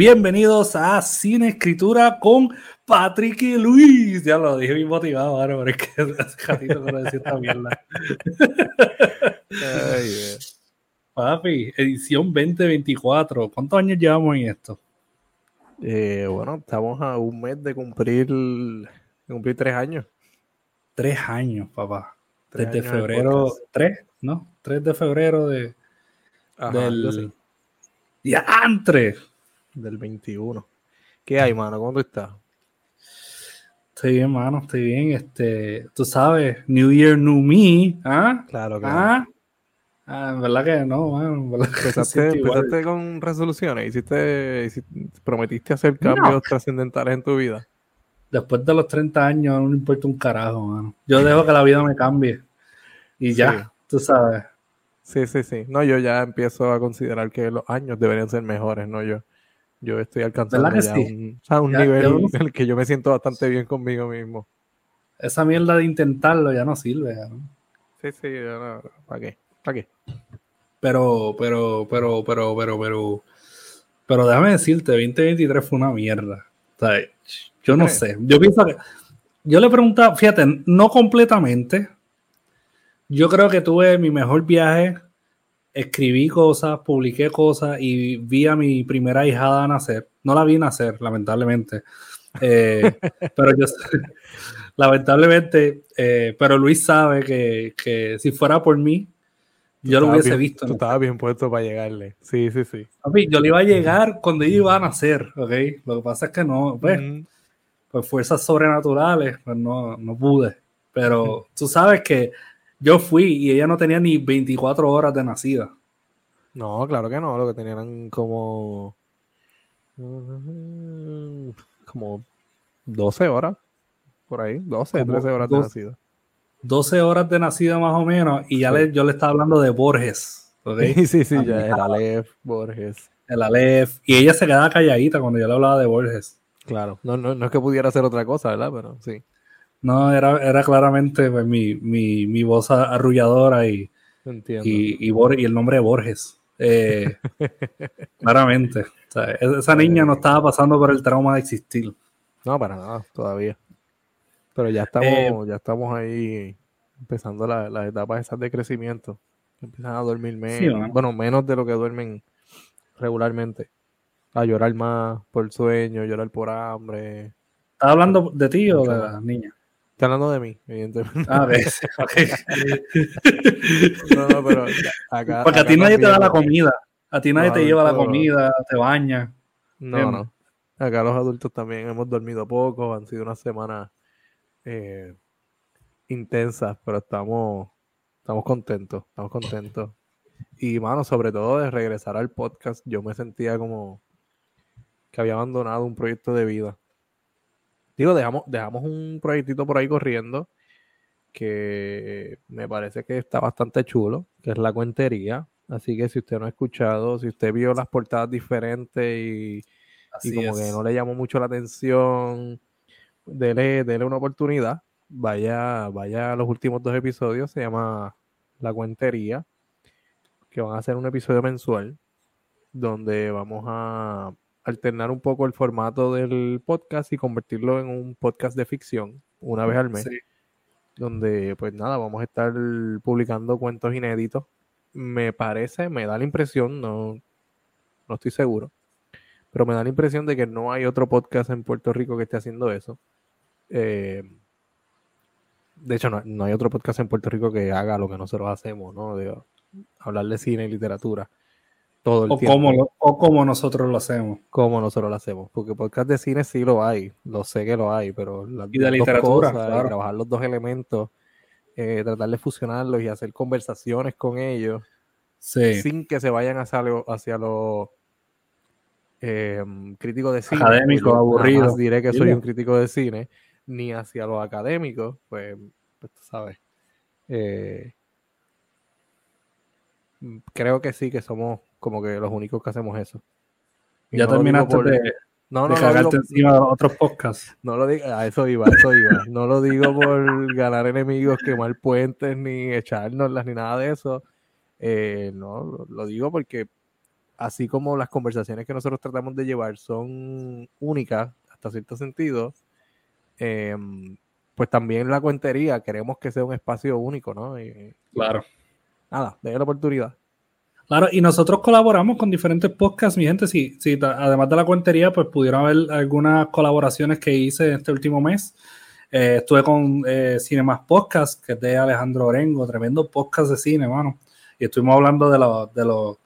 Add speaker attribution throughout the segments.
Speaker 1: Bienvenidos a Cine Escritura con Patrick y Luis. Ya lo dije bien motivado ahora, pero es que hace ratito que no decía esta mierda. Papi, edición 2024. ¿Cuántos años llevamos en esto?
Speaker 2: Eh, bueno, estamos a un mes de cumplir, de cumplir tres años.
Speaker 1: Tres años, papá. Desde febrero, tres, ¿no? Tres de febrero de, del diantre
Speaker 2: del 21. ¿Qué hay, mano? ¿Cómo tú estás?
Speaker 1: Estoy bien, mano, estoy bien. Este, tú sabes, New Year, New Me, ¿ah?
Speaker 2: Claro, claro. ¿Ah?
Speaker 1: Ah, en verdad que no, mano.
Speaker 2: ¿Empezaste, con resoluciones? ¿Hiciste, ¿Prometiste hacer cambios trascendentales en tu vida?
Speaker 1: Después de los 30 años no me importa un carajo, mano. Yo dejo que la vida me cambie. Y ya, tú sabes.
Speaker 2: Sí, sí, sí. No, yo ya empiezo a considerar que los años deberían ser mejores, no yo. Yo estoy alcanzando ya un, nivel en el que yo me siento bastante bien conmigo mismo.
Speaker 1: Esa mierda de intentarlo ya no sirve.
Speaker 2: Sí, sí, ¿para qué? ¿Para qué?
Speaker 1: Pero, pero, pero, pero, pero, pero, pero déjame decirte, 2023 fue una mierda. yo no sé. Yo pienso que. Yo le preguntaba, fíjate, no completamente. Yo creo que tuve mi mejor viaje escribí cosas, publiqué cosas y vi a mi primera hijada nacer. No la vi nacer, lamentablemente. Eh, pero yo, lamentablemente, eh, pero Luis sabe que, si fuera por mí, yo lo hubiese visto.
Speaker 2: Tú estabas bien puesto para llegarle. Sí, sí, sí.
Speaker 1: yo le iba a llegar cuando ella iba a nacer, ¿ok? Lo que pasa es que no, pues, pues fuerzas sobrenaturales, pues no, no pude. Pero tú sabes que yo fui y ella no tenía ni 24 horas de nacida.
Speaker 2: No, claro que no. Lo que tenían como. Como 12 horas. Por ahí. 12, 13 horas de nacida.
Speaker 1: 12 horas de nacida más o menos. Y ya le, yo le estaba hablando de Borges.
Speaker 2: Sí, sí, sí. Ya, el Aleph, Borges.
Speaker 1: El Aleph. Y ella se quedaba calladita cuando yo le hablaba de Borges.
Speaker 2: Claro. No, no, no es que pudiera hacer otra cosa, ¿verdad? Pero sí.
Speaker 1: No, era, era claramente pues, mi, mi, mi, voz arrulladora y, y, y, el nombre de Borges. Eh, claramente. esa niña no estaba pasando por el trauma de existir.
Speaker 2: No, para nada, todavía. Pero ya estamos, eh, ya estamos ahí empezando las etapas esas de crecimiento. Empiezan a dormir menos, bueno, menos de lo que duermen regularmente. A llorar más por sueño, llorar por hambre.
Speaker 1: ¿Estás hablando de ti o de la niña?
Speaker 2: Está hablando de mí, evidentemente.
Speaker 1: Ah, ves. no, no, pero acá. Porque a ti nadie te da la comida. A ti nadie te lleva la comida, te baña.
Speaker 2: No, no. Acá los adultos también hemos dormido poco, han sido unas semanas eh, intensas, pero estamos, estamos contentos, estamos contentos. Y, mano, sobre todo de regresar al podcast, yo me sentía como que había abandonado un proyecto de vida. Digo, dejamos, dejamos un proyectito por ahí corriendo que me parece que está bastante chulo, que es la cuentería. Así que si usted no ha escuchado, si usted vio las portadas diferentes y, como que no le llamó mucho la atención, dele, dele una oportunidad. Vaya, vaya a los últimos dos episodios, se llama La Cuentería, que van a ser un episodio mensual, donde vamos a alternar un poco el formato del podcast y convertirlo en un podcast de ficción una vez al mes. Donde, pues nada, vamos a estar publicando cuentos inéditos. Me parece, me da la impresión, no, no estoy seguro, pero me da la impresión de que no hay otro podcast en Puerto Rico que esté haciendo eso. Eh, de hecho, no, no, hay otro podcast en Puerto Rico que haga lo que nosotros hacemos, ¿no? De hablar de cine y literatura todo el
Speaker 1: o
Speaker 2: tiempo.
Speaker 1: Como o como nosotros lo hacemos.
Speaker 2: Como nosotros lo hacemos. Porque podcast de cine sí lo hay, lo sé que lo hay, pero
Speaker 1: la, y de literatura,
Speaker 2: trabajar los dos elementos, eh, tratar de fusionarlos y hacer conversaciones con ellos sin que se vayan hacia lo, hacia lo eh, crítico de cine.
Speaker 1: Académico, aburrido.
Speaker 2: diré que soy un crítico de cine, ni hacia lo académico, pues, pues tú sabes. Eh, creo que sí que somos como que los únicos que hacemos eso.
Speaker 1: ya terminaste de, no, no, cagarte encima de otros podcasts.
Speaker 2: No lo digo, a eso iba, a eso iba. No lo digo por ganar enemigos, quemar puentes, ni echárnoslas, ni nada de eso. Eh, no, lo digo porque así como las conversaciones que nosotros tratamos de llevar son únicas hasta cierto sentido, em, pues también la cuentería queremos que sea un espacio único, ¿no?
Speaker 1: claro.
Speaker 2: Nada, de la oportunidad.
Speaker 1: Claro, y nosotros colaboramos con diferentes podcasts, mi gente. Si, si además de la cuentería, pues pudieron haber algunas colaboraciones que hice este último mes. Eh, estuve con eh, Cinemas Podcast, que es de Alejandro Orengo, tremendo podcast de cine, mano. Y estuvimos hablando de los. De los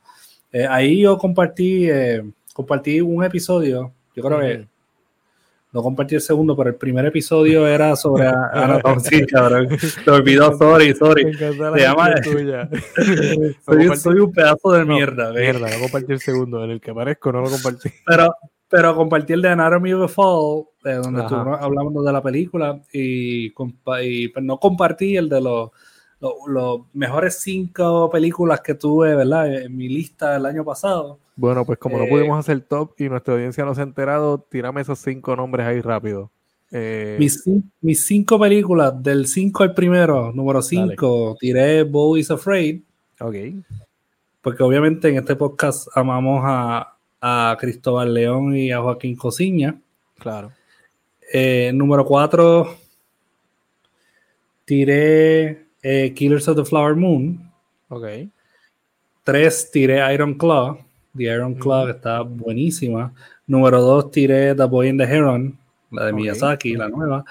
Speaker 1: eh, ahí yo compartí, eh, compartí un episodio, yo creo que no compartí el segundo, pero el primer episodio era sobre Ana sí, cabrón. Te olvidó, sorry, sorry. Se llama. soy, soy, un pedazo de mierda.
Speaker 2: Mierda, no compartí el segundo. En el que aparezco no lo compartí.
Speaker 1: Pero, pero compartí el de Anatomy of a Fall, eh, donde estuvimos hablando de la película, y, y pues, no compartí el de los los mejores cinco películas que tuve, ¿verdad? En mi lista del año pasado.
Speaker 2: Bueno, pues como no pudimos eh, hacer top y nuestra audiencia no se ha enterado, tírame esos cinco nombres ahí rápido.
Speaker 1: Eh, mis, cinco películas, del 5 al primero, número 5, tiré Bo is Afraid.
Speaker 2: Ok.
Speaker 1: Porque obviamente en este podcast amamos a, a Cristóbal León y a Joaquín Cosiña.
Speaker 2: Claro.
Speaker 1: Eh, número 4, tiré Killers of the Flower Moon.
Speaker 2: Ok.
Speaker 1: 3, tiré Iron Claw. The Iron Claw, está buenísima. Número 2, tiré The Boy in the Heron, la de Miyazaki, la nueva.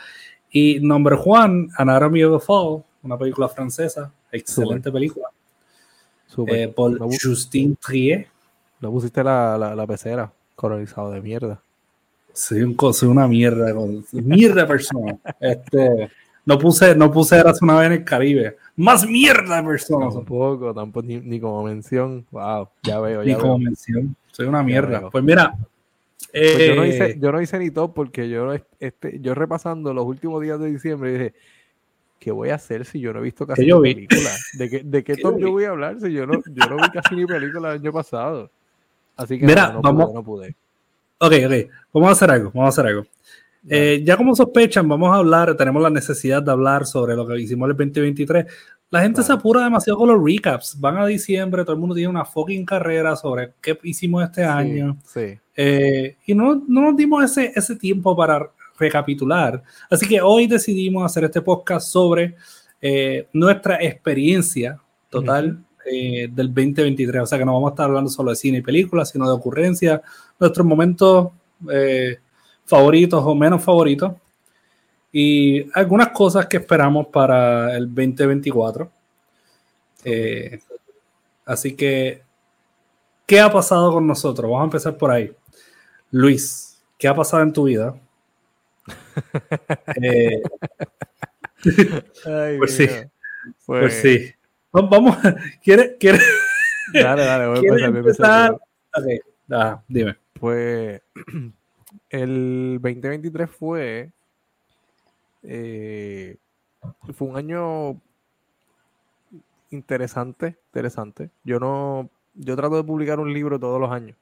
Speaker 1: Y número Juan, Anatomy of a Fall, una película francesa, excelente película. Super. Eh, por Justine Trier.
Speaker 2: No pusiste la, la, la pecera, colonizado de mierda.
Speaker 1: Soy, un, soy una mierda, mierda persona. este, no puse, no puse Eras una vez en el Caribe. Más mierda de personas.
Speaker 2: Tampoco, tampoco, ni, como mención. Wow, ya veo.
Speaker 1: Ya ni como mención. Soy una mierda. Pues mira.
Speaker 2: Pues yo, no hice, eh, yo no hice ni top porque yo, este, yo repasando los últimos días de diciembre dije, ¿qué voy a hacer si yo no he visto casi ni película? ¿De qué, de qué top yo voy a hablar si yo no, yo no vi casi ni película el año pasado? Así que
Speaker 1: mira, no, vamos, pude, no pude. Ok, ok. Vamos a hacer algo. Vamos a hacer algo. Eh, ya como sospechan, vamos a hablar, tenemos la necesidad de hablar sobre lo que hicimos el 2023. La gente se apura demasiado con los recaps. Van a diciembre, todo el mundo tiene una fucking carrera sobre qué hicimos este año. Eh, y no, no, nos dimos ese, ese tiempo para recapitular. Así que hoy decidimos hacer este podcast sobre eh, nuestra experiencia total del 2023. O sea que no vamos a estar hablando solo de cine y películas, sino de ocurrencias, nuestros momentos favoritos o menos favoritos y algunas cosas que esperamos para el 2024. Eh, así que, ¿qué ha pasado con nosotros? Vamos a empezar por ahí. Luis, ¿qué ha pasado en tu vida? eh, pues sí. Pues, sí. Vamos, ¿quiere, quiere?
Speaker 2: Dale, dale, voy a empezar.
Speaker 1: Ah, dime.
Speaker 2: Pues el 2023 fue, eh, fue un año interesante, interesante. Yo no, yo trato de publicar un libro todos los años.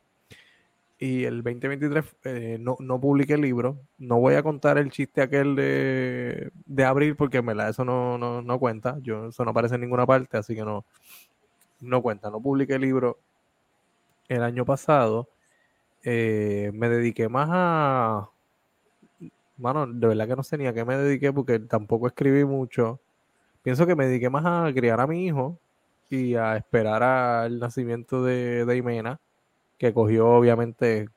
Speaker 2: Y el 2023 eh, no, no publiqué el libro. No voy a contar el chiste aquel de, de abril porque en verdad eso no, no, no, cuenta. Yo, eso no aparece en ninguna parte, así que no, no cuenta. No publiqué el libro el año pasado. Eh, me dediqué más a... Bueno, de verdad que no sé ni a qué me dediqué porque tampoco escribí mucho. Pienso que me dediqué más a criar a mi hijo y a esperar al nacimiento de, de Imena, que cogió obviamente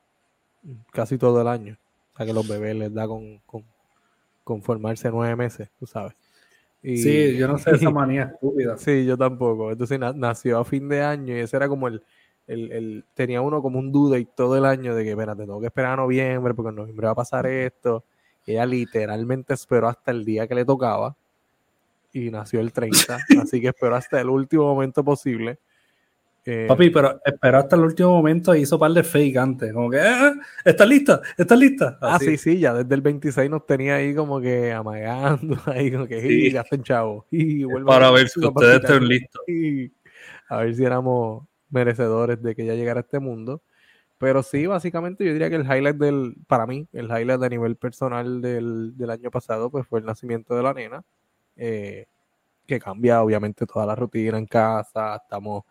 Speaker 2: casi todo el año. O sea que los bebés les da con, con, formarse nueve meses, tú sabes.
Speaker 1: Y, sí, yo no sé esa manía estúpida.
Speaker 2: Sí, yo tampoco. Entonces nació a fin de año y ese era como el, el, tenía uno como un duda y todo el año de que, espérate, tengo que esperar a noviembre porque en noviembre va a pasar esto. ella literalmente esperó hasta el día que le tocaba y nació el 30, así que esperó hasta el último momento posible.
Speaker 1: Eh, Papi, pero esperó hasta el último momento y hizo par de fake antes, como que, ah, ¿estás lista? ¿Estás lista?
Speaker 2: Ah, sí, sí, ya desde el 26 nos tenía ahí como que amagando, ahí como que, sí. y chavo. Y
Speaker 1: Para ver si ustedes están listos.
Speaker 2: Y a ver si éramos merecedores de que ya llegara a este mundo. Pero sí, básicamente yo diría que el highlight del, para mí, el highlight a nivel personal del, del año pasado, pues fue el nacimiento de la nena, eh, que cambia obviamente toda la rutina en casa, estamos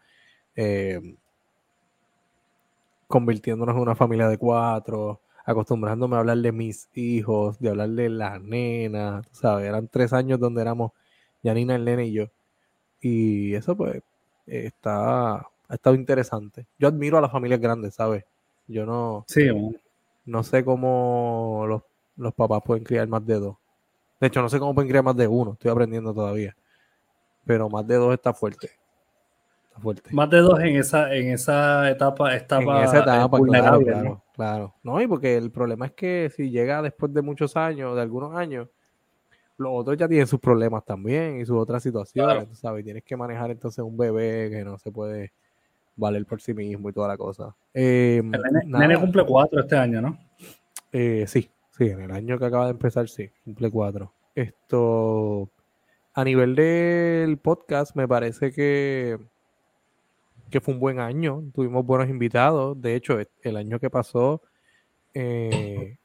Speaker 2: eh, convirtiéndonos en una familia de cuatro, acostumbrándome a hablar de mis hijos, de hablar de la nena, ¿sabes? Eran tres años donde éramos Janina, el nene y yo. Y eso pues está, ha estado interesante. Yo admiro a las familias grandes, ¿sabes? Yo no,
Speaker 1: Sí,
Speaker 2: no sé cómo los, los papás pueden criar más de dos. De hecho, no sé cómo pueden criar más de uno, estoy aprendiendo todavía. Pero más de dos está fuerte. Está fuerte.
Speaker 1: más de dos en esa, en esa etapa, etapa,
Speaker 2: en esa etapa,
Speaker 1: eh, vulnerable,
Speaker 2: claro,
Speaker 1: ¿no?
Speaker 2: claro. No, y porque el problema es que si llega después de muchos años, de algunos años, los otros ya tienen sus problemas también y sus otras situaciones,
Speaker 1: Claro.
Speaker 2: sabes. Tienes que manejar entonces un bebé que no se puede valer por sí mismo y toda la cosa. Eh,
Speaker 1: El nene,
Speaker 2: nada,
Speaker 1: nene cumple cuatro este año, ¿no?
Speaker 2: eh, sí, sí, en el año que acaba de empezar, sí, cumple cuatro. Esto, a nivel del podcast, me parece que, que fue un buen año. Tuvimos buenos invitados. De hecho, e- el año que pasó, eh,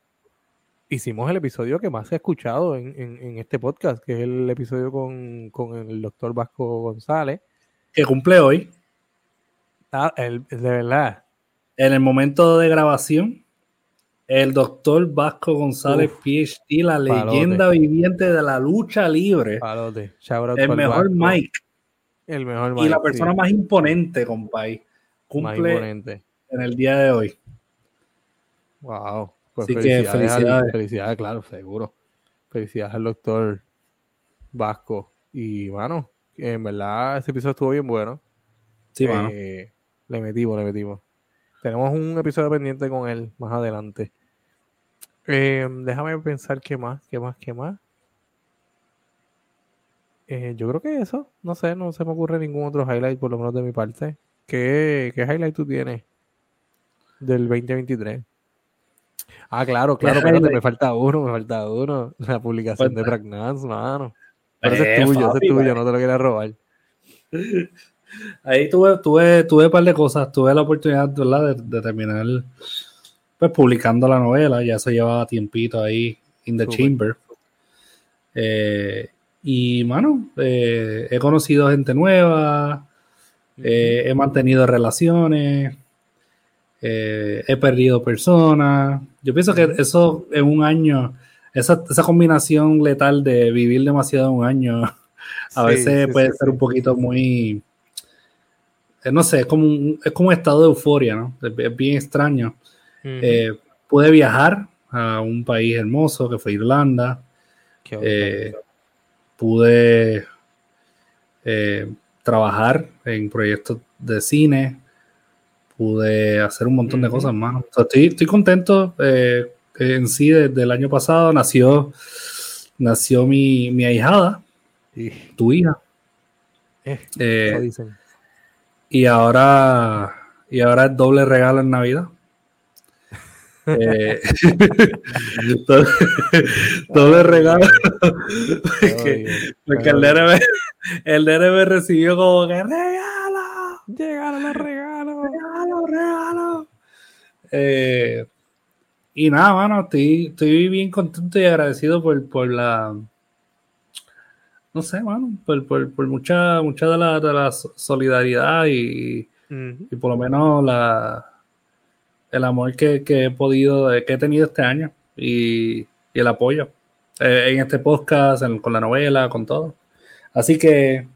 Speaker 2: hicimos el episodio que más se ha escuchado en, en- en este podcast, que es el episodio con, con el doctor Vasco González.
Speaker 1: Que cumple hoy.
Speaker 2: Ah, el- de verdad.
Speaker 1: En el momento de grabación, el doctor Vasco González,
Speaker 2: Uf.
Speaker 1: PhD, la
Speaker 2: Palote.
Speaker 1: leyenda viviente de la lucha libre,
Speaker 2: Palote.
Speaker 1: El mejor
Speaker 2: Vasco.
Speaker 1: Mike
Speaker 2: El mejor
Speaker 1: y
Speaker 2: Mike,
Speaker 1: la
Speaker 2: sí,
Speaker 1: persona más imponente, compay, cumple
Speaker 2: imponente.
Speaker 1: en el día de hoy.
Speaker 2: Wow. Pues
Speaker 1: Así que
Speaker 2: felicidades, al-
Speaker 1: felicidades.
Speaker 2: felicidades, claro, seguro. Felicidades al doctor Vasco. Y bueno, en verdad ese episodio estuvo bien bueno.
Speaker 1: Sí, mano.
Speaker 2: Eh, le metimos, le metimos. Tenemos un episodio pendiente con él más adelante. Eh, déjame pensar qué más, qué más, qué más. Eh, yo creo que eso, no sé, no se me ocurre ningún otro highlight, por lo menos de mi parte. ¿Qué, qué highlight tú tienes del 2023? Ah, claro, claro, espérate, me falta uno, me falta uno. La publicación de
Speaker 1: Cuenta.
Speaker 2: Pragnance, mano. Pero ese
Speaker 1: Eh,
Speaker 2: es tuyo, ese es tuyo,
Speaker 1: pues.
Speaker 2: no te lo quieras robar.
Speaker 1: Ahí tuve, tuve, tuve un par de cosas. Tuve la oportunidad ¿verdad? De, de terminar pues, publicando la novela. Ya se llevaba tiempito ahí in the chamber. Eh, y, mano, eh, he conocido gente nueva. eh, he mantenido relaciones. he perdido personas. Yo pienso que eso en un año, esa, esa combinación letal de vivir demasiado en un año, a
Speaker 2: Sí,
Speaker 1: veces
Speaker 2: sí,
Speaker 1: puede
Speaker 2: sí,
Speaker 1: ser un poquito muy, no sé, es como un, es como un estado de euforia, ¿no? Es, es bien extraño. Eh, pude viajar a un país hermoso que fue Irlanda. Eh, pude eh, trabajar en proyectos de cine, pude hacer un montón de cosas más. O sea, estoy, estoy contento eh, en sí desde el año pasado. Nació, nació mi, mi ahijada, tu hija.
Speaker 2: eh,
Speaker 1: Eh,
Speaker 2: eso dicen.
Speaker 1: Y ahora y ahora es doble regalo en Navidad. Eh, regalo. Porque- el me, el me recibió como que regalo,
Speaker 2: Llegaron los regalos.
Speaker 1: regalo, regalo. Eh, y nada, mano, estoy, estoy bien contento y agradecido por, por la. No sé, mano, por, por, por mucha, mucha de la, de la so- solidaridad y, y por lo menos la, el amor que, que he podido, que he tenido este año y, y el apoyo eh, en este podcast, en- con la novela, con todo. Así que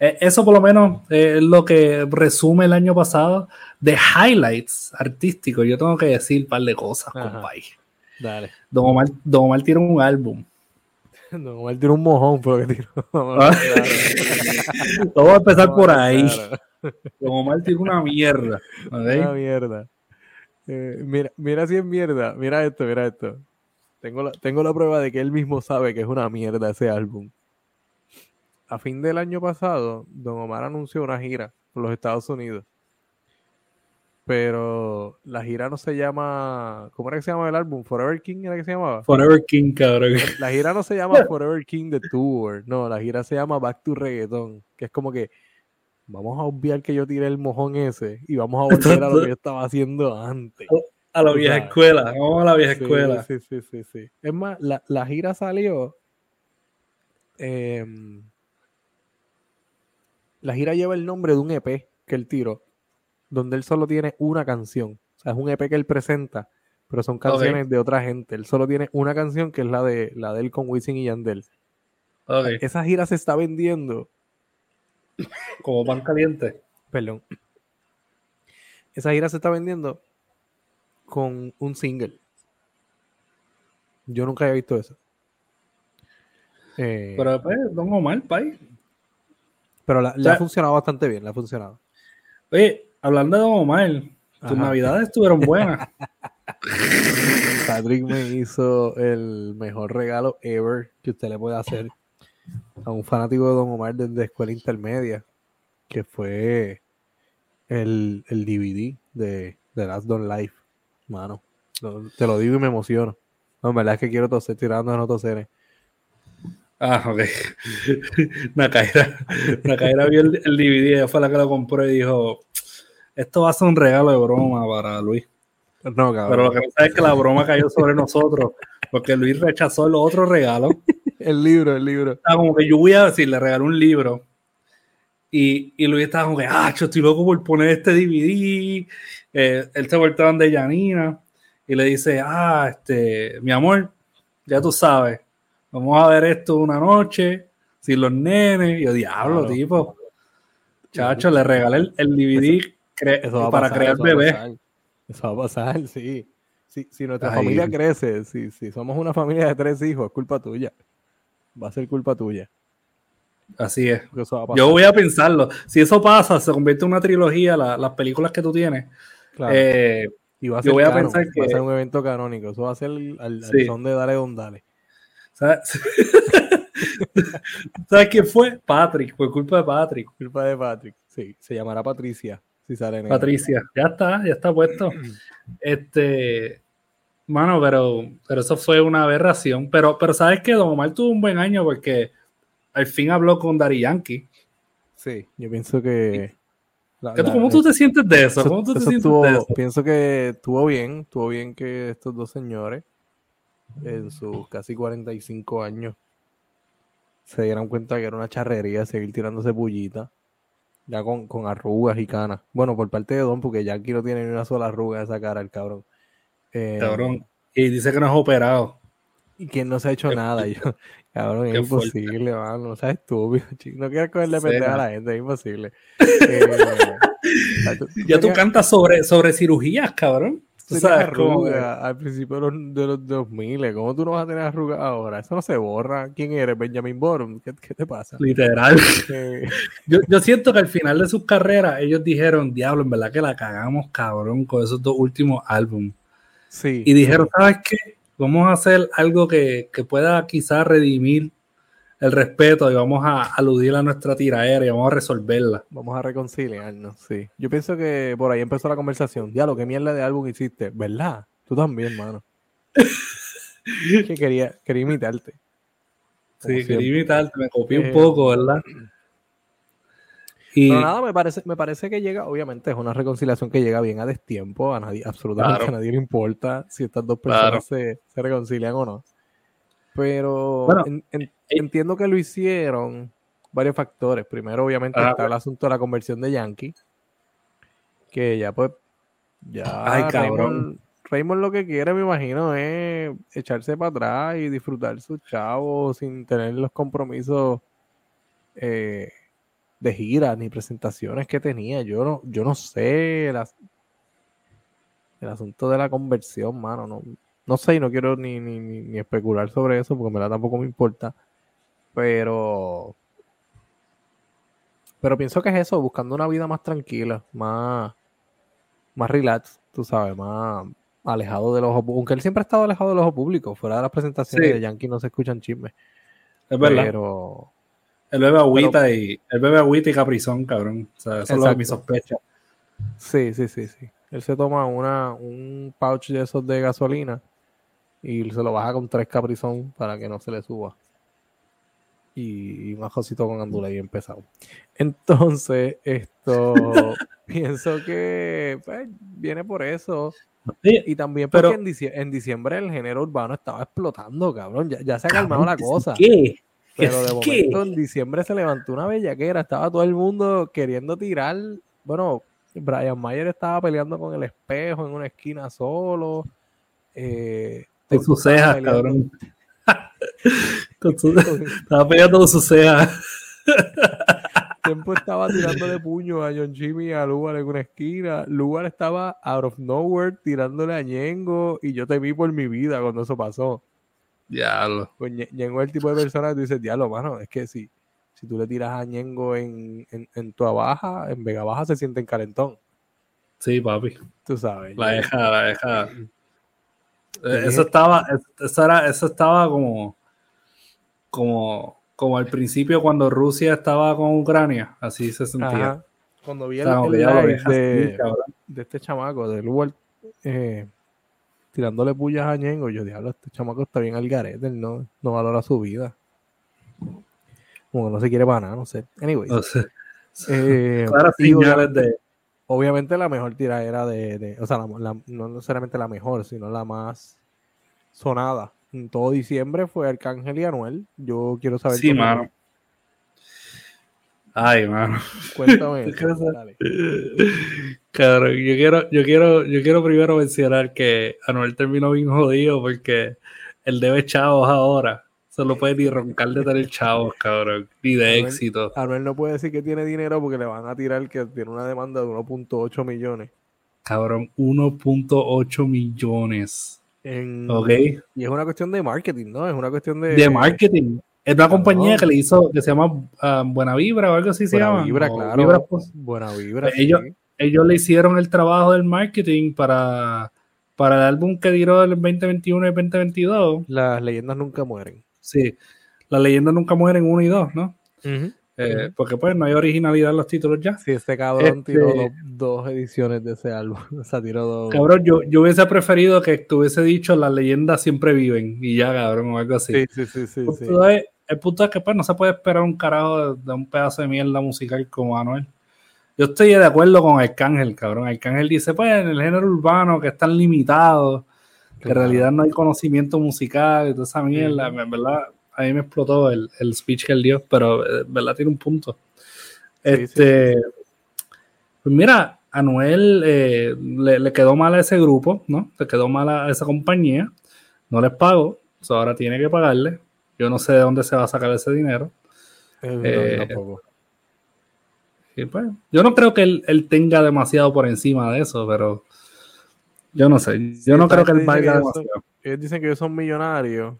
Speaker 1: eh, eso por lo menos es lo que resume el año pasado de highlights artísticos. Yo tengo que decir un par de cosas,
Speaker 2: Ajá.
Speaker 1: compay.
Speaker 2: Dale.
Speaker 1: Don Omar, Don Omar tiene un álbum.
Speaker 2: No, él tiró un mojón, pero que tiró.
Speaker 1: Vamos a empezar por ahí.
Speaker 2: Claro.
Speaker 1: Don Omar tiene una mierda.
Speaker 2: Una mierda. Eh, mira, mira si es mierda. Mira esto, mira esto. Tengo la, tengo la prueba de que él mismo sabe que es una mierda ese álbum. A fin del año pasado, Don Omar anunció una gira por los Estados Unidos. Pero la gira no se llama. ¿Cómo era que se llama el álbum? ¿Forever King era que se llamaba?
Speaker 1: Forever King, cabrón.
Speaker 2: La gira no se llama Forever King The Tour. No, la gira se llama Back to Reggaeton. Que es como que vamos a obviar que yo tiré el mojón ese y vamos a volver a lo que yo estaba haciendo antes.
Speaker 1: A la vieja escuela. Vamos a la vieja
Speaker 2: Sí,
Speaker 1: escuela.
Speaker 2: Sí, sí, sí, sí. Es más, la, la gira salió. em, la gira lleva el nombre de un EP que él tiró, donde él solo tiene una canción. O sea, es un EP que él presenta, pero son canciones de otra gente. Él solo tiene una canción que es la de la de él con Wisin y Yandel. Esa gira se está vendiendo.
Speaker 1: Como pan caliente.
Speaker 2: Perdón. Esa gira se está vendiendo con un single. Yo nunca había visto eso.
Speaker 1: Eh, pero pues, Don Omar, pay.
Speaker 2: Pero le ha funcionado bastante bien, le ha funcionado.
Speaker 1: Oye, hablando de Don Omar, tus navidades estuvieron buenas.
Speaker 2: Patrick me hizo el mejor regalo ever que usted le puede hacer a un fanático de Don Omar desde escuela intermedia, que fue el, el DVD de, de Last Don Life. Mano, te lo digo y me emociono. No, en verdad es que quiero toser tirando no toser.
Speaker 1: Ah, ok. Nacaira, Nacaira vio el, el DVD, ella fue la que lo compró y dijo, esto va a ser un regalo de broma para Luis. No, cabrón. Pero lo que pasa es que la broma cayó sobre nosotros, porque Luis rechazó el otro regalo.
Speaker 2: el libro, el libro.
Speaker 1: Ah, como que yo voy a decir, le regaló un libro. Y, y Luis estaba como que, ah, yo estoy loco por poner este DVD. Eh, él se volteó de Yanina y le dice, ah, este, mi amor, ya tú sabes, vamos a ver esto una noche, sin los nenes. Y yo, diablo, tipo. Chacho, le regalé el, DVD para crear bebé.
Speaker 2: Eso va a pasar, sí. Si, nuestra familia crece, si, si somos una familia de tres hijos, es culpa tuya. Va a ser culpa tuya.
Speaker 1: Así es. Yo voy a pensarlo. Si eso pasa, se convierte en una trilogía, las películas que tú tienes. Eh,
Speaker 2: y va a ser yo voy a pensar que. Va a ser un evento canónico. Eso va a ser al, son de Dale Don Dale.
Speaker 1: ¿Sabes? ¿Sabes quién fue? Patrick. Fue culpa de Patrick.
Speaker 2: Culpa de Patrick. Sí. Se llamará Patricia.
Speaker 1: Patricia, ya está, ya está puesto. Este, mano, pero, pero eso fue una aberración. Pero, pero sabes que Don Omar tuvo un buen año porque al fin habló con Dari Yankee.
Speaker 2: Sí, yo pienso que.
Speaker 1: ¿Cómo tú te sientes de eso? ¿Cómo tú te sientes
Speaker 2: de eso? Pienso que estuvo bien, estuvo bien que estos dos señores, en sus casi 45 años, se dieran cuenta que era una charrería seguir tirándose bullita ya con, con, arrugas y canas. Bueno, por parte de Don, porque ya aquí no tiene ni una sola arruga en esa cara, el cabrón.
Speaker 1: Eh, cabrón. Y dice que no es operado.
Speaker 2: Y que no se ha hecho nada. Yo, cabrón, es imposible, mano. No seas estúpido, chico. No quieres cogerle pendeja a la gente, es imposible. Eh,
Speaker 1: ya tú cantas sobre, sobre cirugías, cabrón
Speaker 2: al principio de los, de los 2000. ¿Cómo tú no vas a tener arrugas ahora? Eso no se borra. ¿Quién eres? Benjamin Borum. ¿Qué, te pasa?
Speaker 1: Literal. yo, siento que al final de sus carreras ellos dijeron, diablo, en verdad que la cagamos cabrón con esos dos últimos álbumes. Sí. Y dijeron, ¿sabes qué? Vamos a hacer algo que, que pueda quizás redimir el respeto y vamos a aludir a nuestra tiraera y vamos a resolverla.
Speaker 2: Vamos a reconciliarnos, sí. Yo pienso que por ahí empezó la conversación. Diablo, qué mierda de álbum hiciste, ¿verdad? Tú también, mano. que quería, quería imitarte.
Speaker 1: Sí, quería imitarte, me copié un eh, poco, ¿verdad?
Speaker 2: Y... Pero nada, me parece, me parece que llega, obviamente es una reconciliación que llega bien a destiempo, a nadie, absolutamente a nadie le importa si estas dos personas se, se reconcilian o no. Pero eh, entiendo que lo hicieron varios factores. Primero, obviamente, está el asunto de la conversión de Yankee. Que ya, pues, ya.
Speaker 1: Ay, cabrón.
Speaker 2: Raymond, lo que quiere, me imagino, es echarse para atrás y disfrutar su chavo sin tener los compromisos eh, de giras ni presentaciones que tenía. Yo no, yo no sé el asunto de la conversión, mano. No, no sé, no quiero ni, ni, ni, especular sobre eso porque me la tampoco me importa. Pero. Pero pienso que es eso, buscando una vida más tranquila, más. Más relax, tú sabes, más alejado del ojo Aunque él siempre ha estado alejado del ojo público, fuera de las presentaciones de Yankee no se escuchan chismes.
Speaker 1: Es verdad. Pero. El bebe agüita y. El bebe agüita y caprizón, cabrón. O sea, eso es mi sospecha.
Speaker 2: Sí, sí, sí, sí. Él se toma una, un pouch de esos de gasolina y se lo baja con tres caprizón para que no se le suba. Y, un ajocito con andula bien pesado. Entonces, esto pienso que pues, viene por eso. y también porque en, diciembre, el género urbano estaba explotando, cabrón. Ya, se ha calmado la cosa. ¿Qué? Pero de momento en diciembre se levantó una bellaquera. Estaba todo el mundo queriendo tirar bueno, Brian Mayer estaba peleando con el espejo en una esquina solo. Eh,
Speaker 1: con sus cejas, cabrón. estaba peleando con sus cejas.
Speaker 2: Tiempo estaba tirándole puño a John Jimmy y a Lugar en una esquina. Lugar estaba out of nowhere tirándole a Ñengo y yo temí por mi vida cuando eso pasó.
Speaker 1: Diablo.
Speaker 2: Pues Ñengo es el tipo de persona que tú dices, diablo, mano, es que si, si tú le tiras a Ñengo en, en, en tu baja, en Vega Baja se siente en calentón.
Speaker 1: Sí, papi.
Speaker 2: Tú sabes.
Speaker 1: La deja, la deja. Eh, eso estaba, eso era, eso estaba como, como, como al principio cuando Rusia estaba con Ucrania, así se sentía.
Speaker 2: Cuando vi el, el de, de, este chamaco, de Lugar, eh, tirándole pullas a Ñengo, yo diablo, este chamaco está bien al garete, él no, no valora su vida. Como que no se quiere para nada, no sé. Anyway. No sé. Eh, claro, de... Obviamente la mejor tiradera de, de o sea, no necesariamente la mejor, sino la más sonada en todo diciembre fue Arcángel y Anuel. Yo quiero saber.
Speaker 1: Sí, mano. Ay, mano.
Speaker 2: Cuéntame.
Speaker 1: claro, yo quiero, yo quiero, yo quiero primero mencionar que Anuel terminó bien jodido porque él debe chavos ahora. Solo puede ni roncar de tener chavos, cabrón. Ni de éxito.
Speaker 2: Anuel no puede decir que tiene dinero porque le van a tirar que tiene una demanda de 1.8 millones.
Speaker 1: Cabrón, 1.8 millones.
Speaker 2: Ok. Y es una cuestión de marketing, ¿no? Es una cuestión de.
Speaker 1: De marketing. Es una compañía que le hizo, que se llama uh, Buena Vibra o algo así se llama.
Speaker 2: Vibra, claro. Pues. Buena Vibra.
Speaker 1: Pues ellos, ellos le hicieron el trabajo del marketing para, para el álbum que tiró el 2021 y el 2022.
Speaker 2: Las leyendas nunca mueren.
Speaker 1: Sí. Las leyendas nunca mueren uno y dos, ¿no? Eh, porque pues no hay originalidad en los títulos ya.
Speaker 2: Sí, este cabrón tiró este dos, ediciones de ese álbum. O sea, tiró dos.
Speaker 1: Cabrón, yo, yo hubiese preferido que tuviese dicho las leyendas siempre viven y ya, cabrón, o algo así.
Speaker 2: Sí, sí, sí, sí.
Speaker 1: el punto es que pues no se puede esperar un carajo de, un pedazo de mierda musical como Anuel. Yo estoy de acuerdo con Arcángel, cabrón. Arcángel dice, pues en el género urbano que están limitados, que en realidad no hay conocimiento musical y toda esa mierda, en verdad a mí me explotó el, speech que él dio, pero eh, verdad tiene un punto. este, Pues mira, a Noel eh, le, quedó mal a ese grupo, ¿no? Le quedó mal a esa compañía, no les pago, ahora tiene que pagarle. Yo no sé de dónde se va a sacar ese dinero. Eh, pues, yo no creo que él, tenga demasiado por encima de eso, pero yo no sé. Yo no creo que él valga demasiado.
Speaker 2: ellos dicen que ellos son millonarios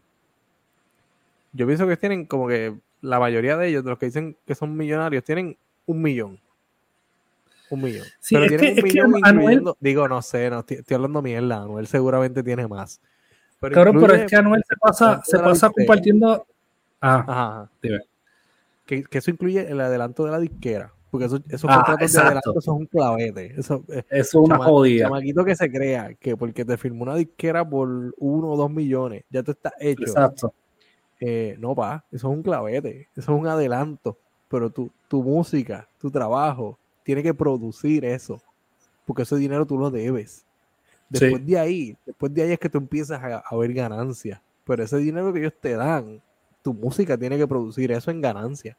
Speaker 2: yo pienso que tienen como que la mayoría de ellos, de los que dicen que son millonarios, tienen un millón. Un millón. Pero tienen un millón digo, no sé, no, estoy, hablando mierda, Anuel seguramente tiene más.
Speaker 1: Pero claro, pero es que Anuel se pasa, se pasa compartiendo. Ah, ajá,
Speaker 2: Que, que, eso incluye el adelanto de la disquera. Porque eso, esos ah, contratos de adelanto son un clavete. Eso,
Speaker 1: eh, eso es una jodida.
Speaker 2: Chamaquito que se crea que porque te firmó una disquera por uno o dos millones, ya te está hecho.
Speaker 1: Exacto.
Speaker 2: Eh, no, pa, eso es un clavete, eso es un adelanto, pero tu, tu música, tu trabajo, tiene que producir eso, porque ese dinero tú lo debes. Después de ahí, después de ahí es que tú empiezas a, ver ganancias, pero ese dinero que ellos te dan, tu música tiene que producir eso en ganancia.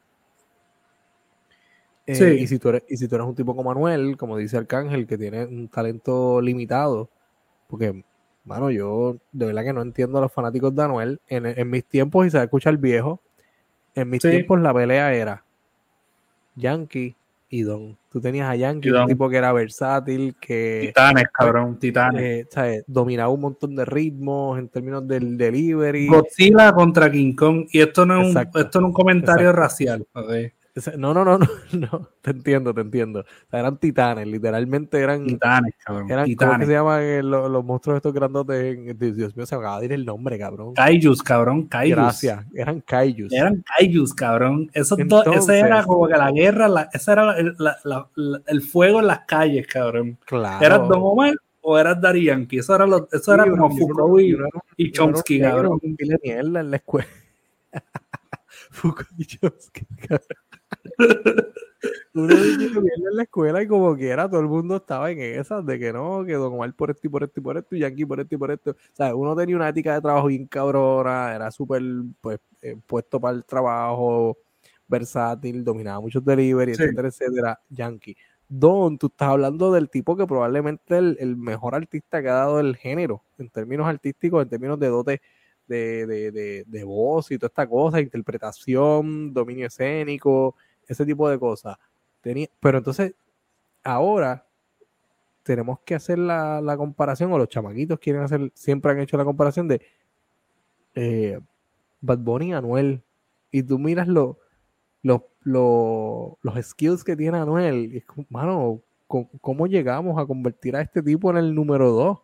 Speaker 2: Eh, y, si tú eres, y si tú eres un tipo como Manuel, como dice Arcángel, que tiene un talento limitado, porque Mano, yo de verdad que no entiendo a los fanáticos de Anuel. En, mis tiempos, y se escucha el viejo, en mis tiempos la pelea era Yankee y Don. Tú tenías a Yankee, un tipo que era versátil, que...
Speaker 1: Titanes, cabrón, titanes.
Speaker 2: Eh, ¿sabes? Dominaba un montón de ritmos en términos del delivery.
Speaker 1: Godzilla contra King Kong. Y esto no es, un, esto no es un comentario racial. Okay.
Speaker 2: No, no, no, no, no, te entiendo, te entiendo. eran titanes, literalmente eran.
Speaker 1: Titanes, cabrón.
Speaker 2: Eran, ¿Cómo que se llaman eh, los, monstruos estos grandotes? Dios mío, se me acaba de ir el nombre, cabrón.
Speaker 1: Kaijus, cabrón, Kaijus.
Speaker 2: Gracias, eran Kaijus.
Speaker 1: Eran Kaijus, cabrón. Eso ese era como que la guerra, la, ese era la, el fuego en las calles, cabrón.
Speaker 2: Claro.
Speaker 1: ¿Eras Don Omar o eras Dari Yankee? Eso era, lo, eso era como Foucault y, y Chomsky, cabrón.
Speaker 2: Un en la escuela. Foucault y Chomsky, cabrón. Uno en la escuela y como quiera, todo el mundo estaba en esas de que no, que Don Omar por esto y por esto y por esto, y Yankee por esto y por esto. O sea, uno tenía una ética de trabajo bien cabrona, era súper pues, eh, puesto para el trabajo, versátil, dominaba muchos delivery, etcétera, etcétera. Yankee. Don, tú estás hablando del tipo que probablemente el, el mejor artista que ha dado el género, en términos artísticos, en términos de dote de, de, de, voz y toda esta cosa, interpretación, dominio escénico, ese tipo de cosas. Tenía, pero entonces, ahora tenemos que hacer la, la, comparación, o los chamaquitos quieren hacer, siempre han hecho la comparación de eh, Bad Bunny y Anuel. Y tú miras lo, lo, lo, los skills que tiene Anuel. Y es como, mano, ¿cómo, llegamos a convertir a este tipo en el número 2?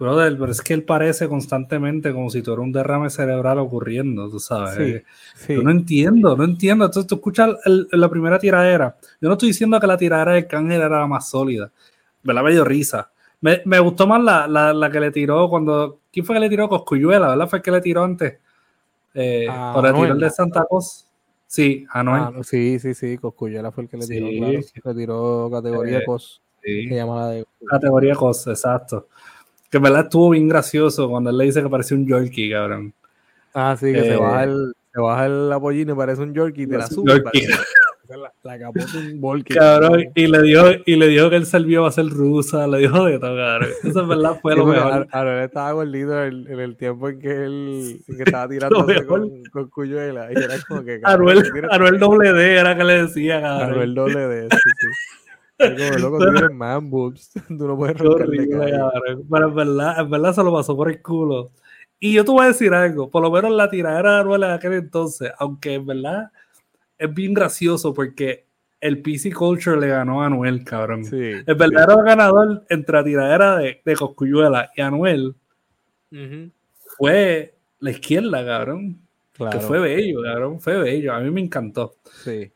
Speaker 1: Brother, pero es que él parece constantemente como si tuviera un derrame cerebral ocurriendo, tú sabes. Yo no entiendo, no entiendo. Entonces tú escuchas la primera tiradera. Yo no estoy diciendo que la tiradera de Cángel era la más sólida. ¿Verdad? Me dio risa. Me, me gustó más la, la, la, que le tiró cuando. ¿Quién fue que le tiró? Coscuyuela, ¿verdad? Fue el que le tiró antes. Eh, ah, tiró el de Santa Cruz. Sí, Anuel. Ah,
Speaker 2: sí, sí, sí. Coscuyuela fue el que le tiró, claro. Le tiró categoría eh, COS.
Speaker 1: Sí. de... Categoría COS, exacto. Que en verdad estuvo bien gracioso cuando él le dice que parece un Yorkie, cabrón.
Speaker 2: Ah, sí, que se eh, baja el, se baja el apollino y parece un Yorkie y te la sube. La, la capota un Volky.
Speaker 1: Cabrón, y le dijo, y le dijo que el Servio va a ser rusa, le dijo de todo, cabrón. Eso en verdad fue lo mejor.
Speaker 2: Ahora él estaba gordito en, en, el tiempo en que él que estaba tirándose con, con Cuyuela. Y era como que.
Speaker 1: Anuel, Anuel doble D era que le decía,
Speaker 2: cabrón. Anuel doble D, sí, sí. Como loco, tú eres man boobs. Tú no puedes
Speaker 1: horrible, Pero en verdad, en verdad se lo pasó por el culo. Y yo te voy a decir algo, por lo menos la tiradera de Anuel en aquel entonces, aunque en verdad es bien gracioso porque el PC Culture le ganó a Anuel, cabrón. el verdadero ganador entre la tiradera de, de Coscuyuela y Anuel fue la izquierda, cabrón. Que fue bello, cabrón. Fue bello. A mí me encantó.
Speaker 2: Sí.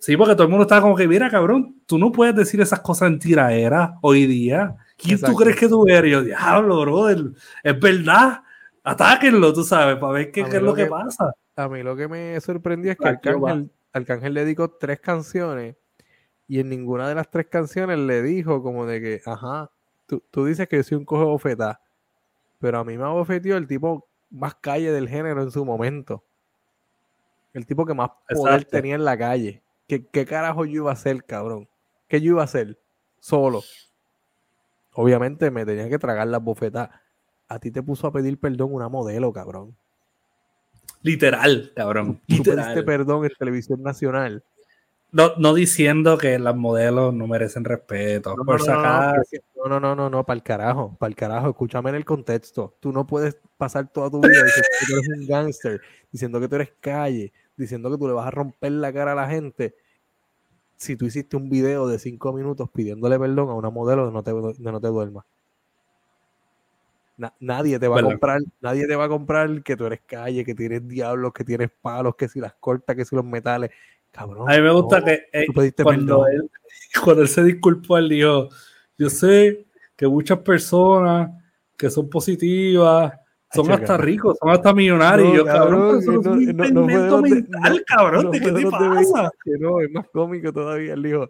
Speaker 1: Sí, porque todo el mundo estaba como que, mira, cabrón, tú no puedes decir esas cosas en tiraera hoy día. ¿Quién tú crees que tú eres? Yo, diablo, brother, es verdad. Atáquenlo, tú sabes, para ver qué, es lo que, pasa.
Speaker 2: A mí lo que me sorprendió es que Arcángel, Arcángel le dedicó tres canciones y en ninguna de las tres canciones le dijo como de que, ajá, tú, tú dices que yo soy un cojo bofetá, pero a mí me abofeteó el tipo más calle del género en su momento. El tipo que más poder tenía en la calle. ¿Qué, carajo yo iba a hacer, cabrón? ¿Qué yo iba a hacer? Solo. Obviamente me tenía que tragar las bofetas. A ti te puso a pedir perdón una modelo, cabrón.
Speaker 1: Literal, cabrón. Literal.
Speaker 2: perdón en televisión nacional.
Speaker 1: No, no diciendo que las modelos no merecen respeto. No, por no, sacar...
Speaker 2: no, no, no, no, no, para el carajo, para el carajo, escúchame en el contexto. Tú no puedes pasar toda tu vida diciendo que tú eres un gángster, diciendo que tú eres calle, diciendo que tú le vas a romper la cara a la gente si tú hiciste un video de cinco minutos pidiéndole perdón a una modelo de no te, de no te duermas. nadie te va a comprar, nadie te va a comprar que tú eres calle, que tienes diablos, que tienes palos, que si las cortas, que si los metales. Cabrón.
Speaker 1: A mí me gusta que eh, cuando, él, cuando él se disculpó, él dijo, yo sé que muchas personas que son positivas son hasta ricos, son hasta millonarios. yo, cabrón, no, es un invento mental, cabrón. ¿De qué te pasa?
Speaker 2: Que no, es más cómico todavía. Él dijo,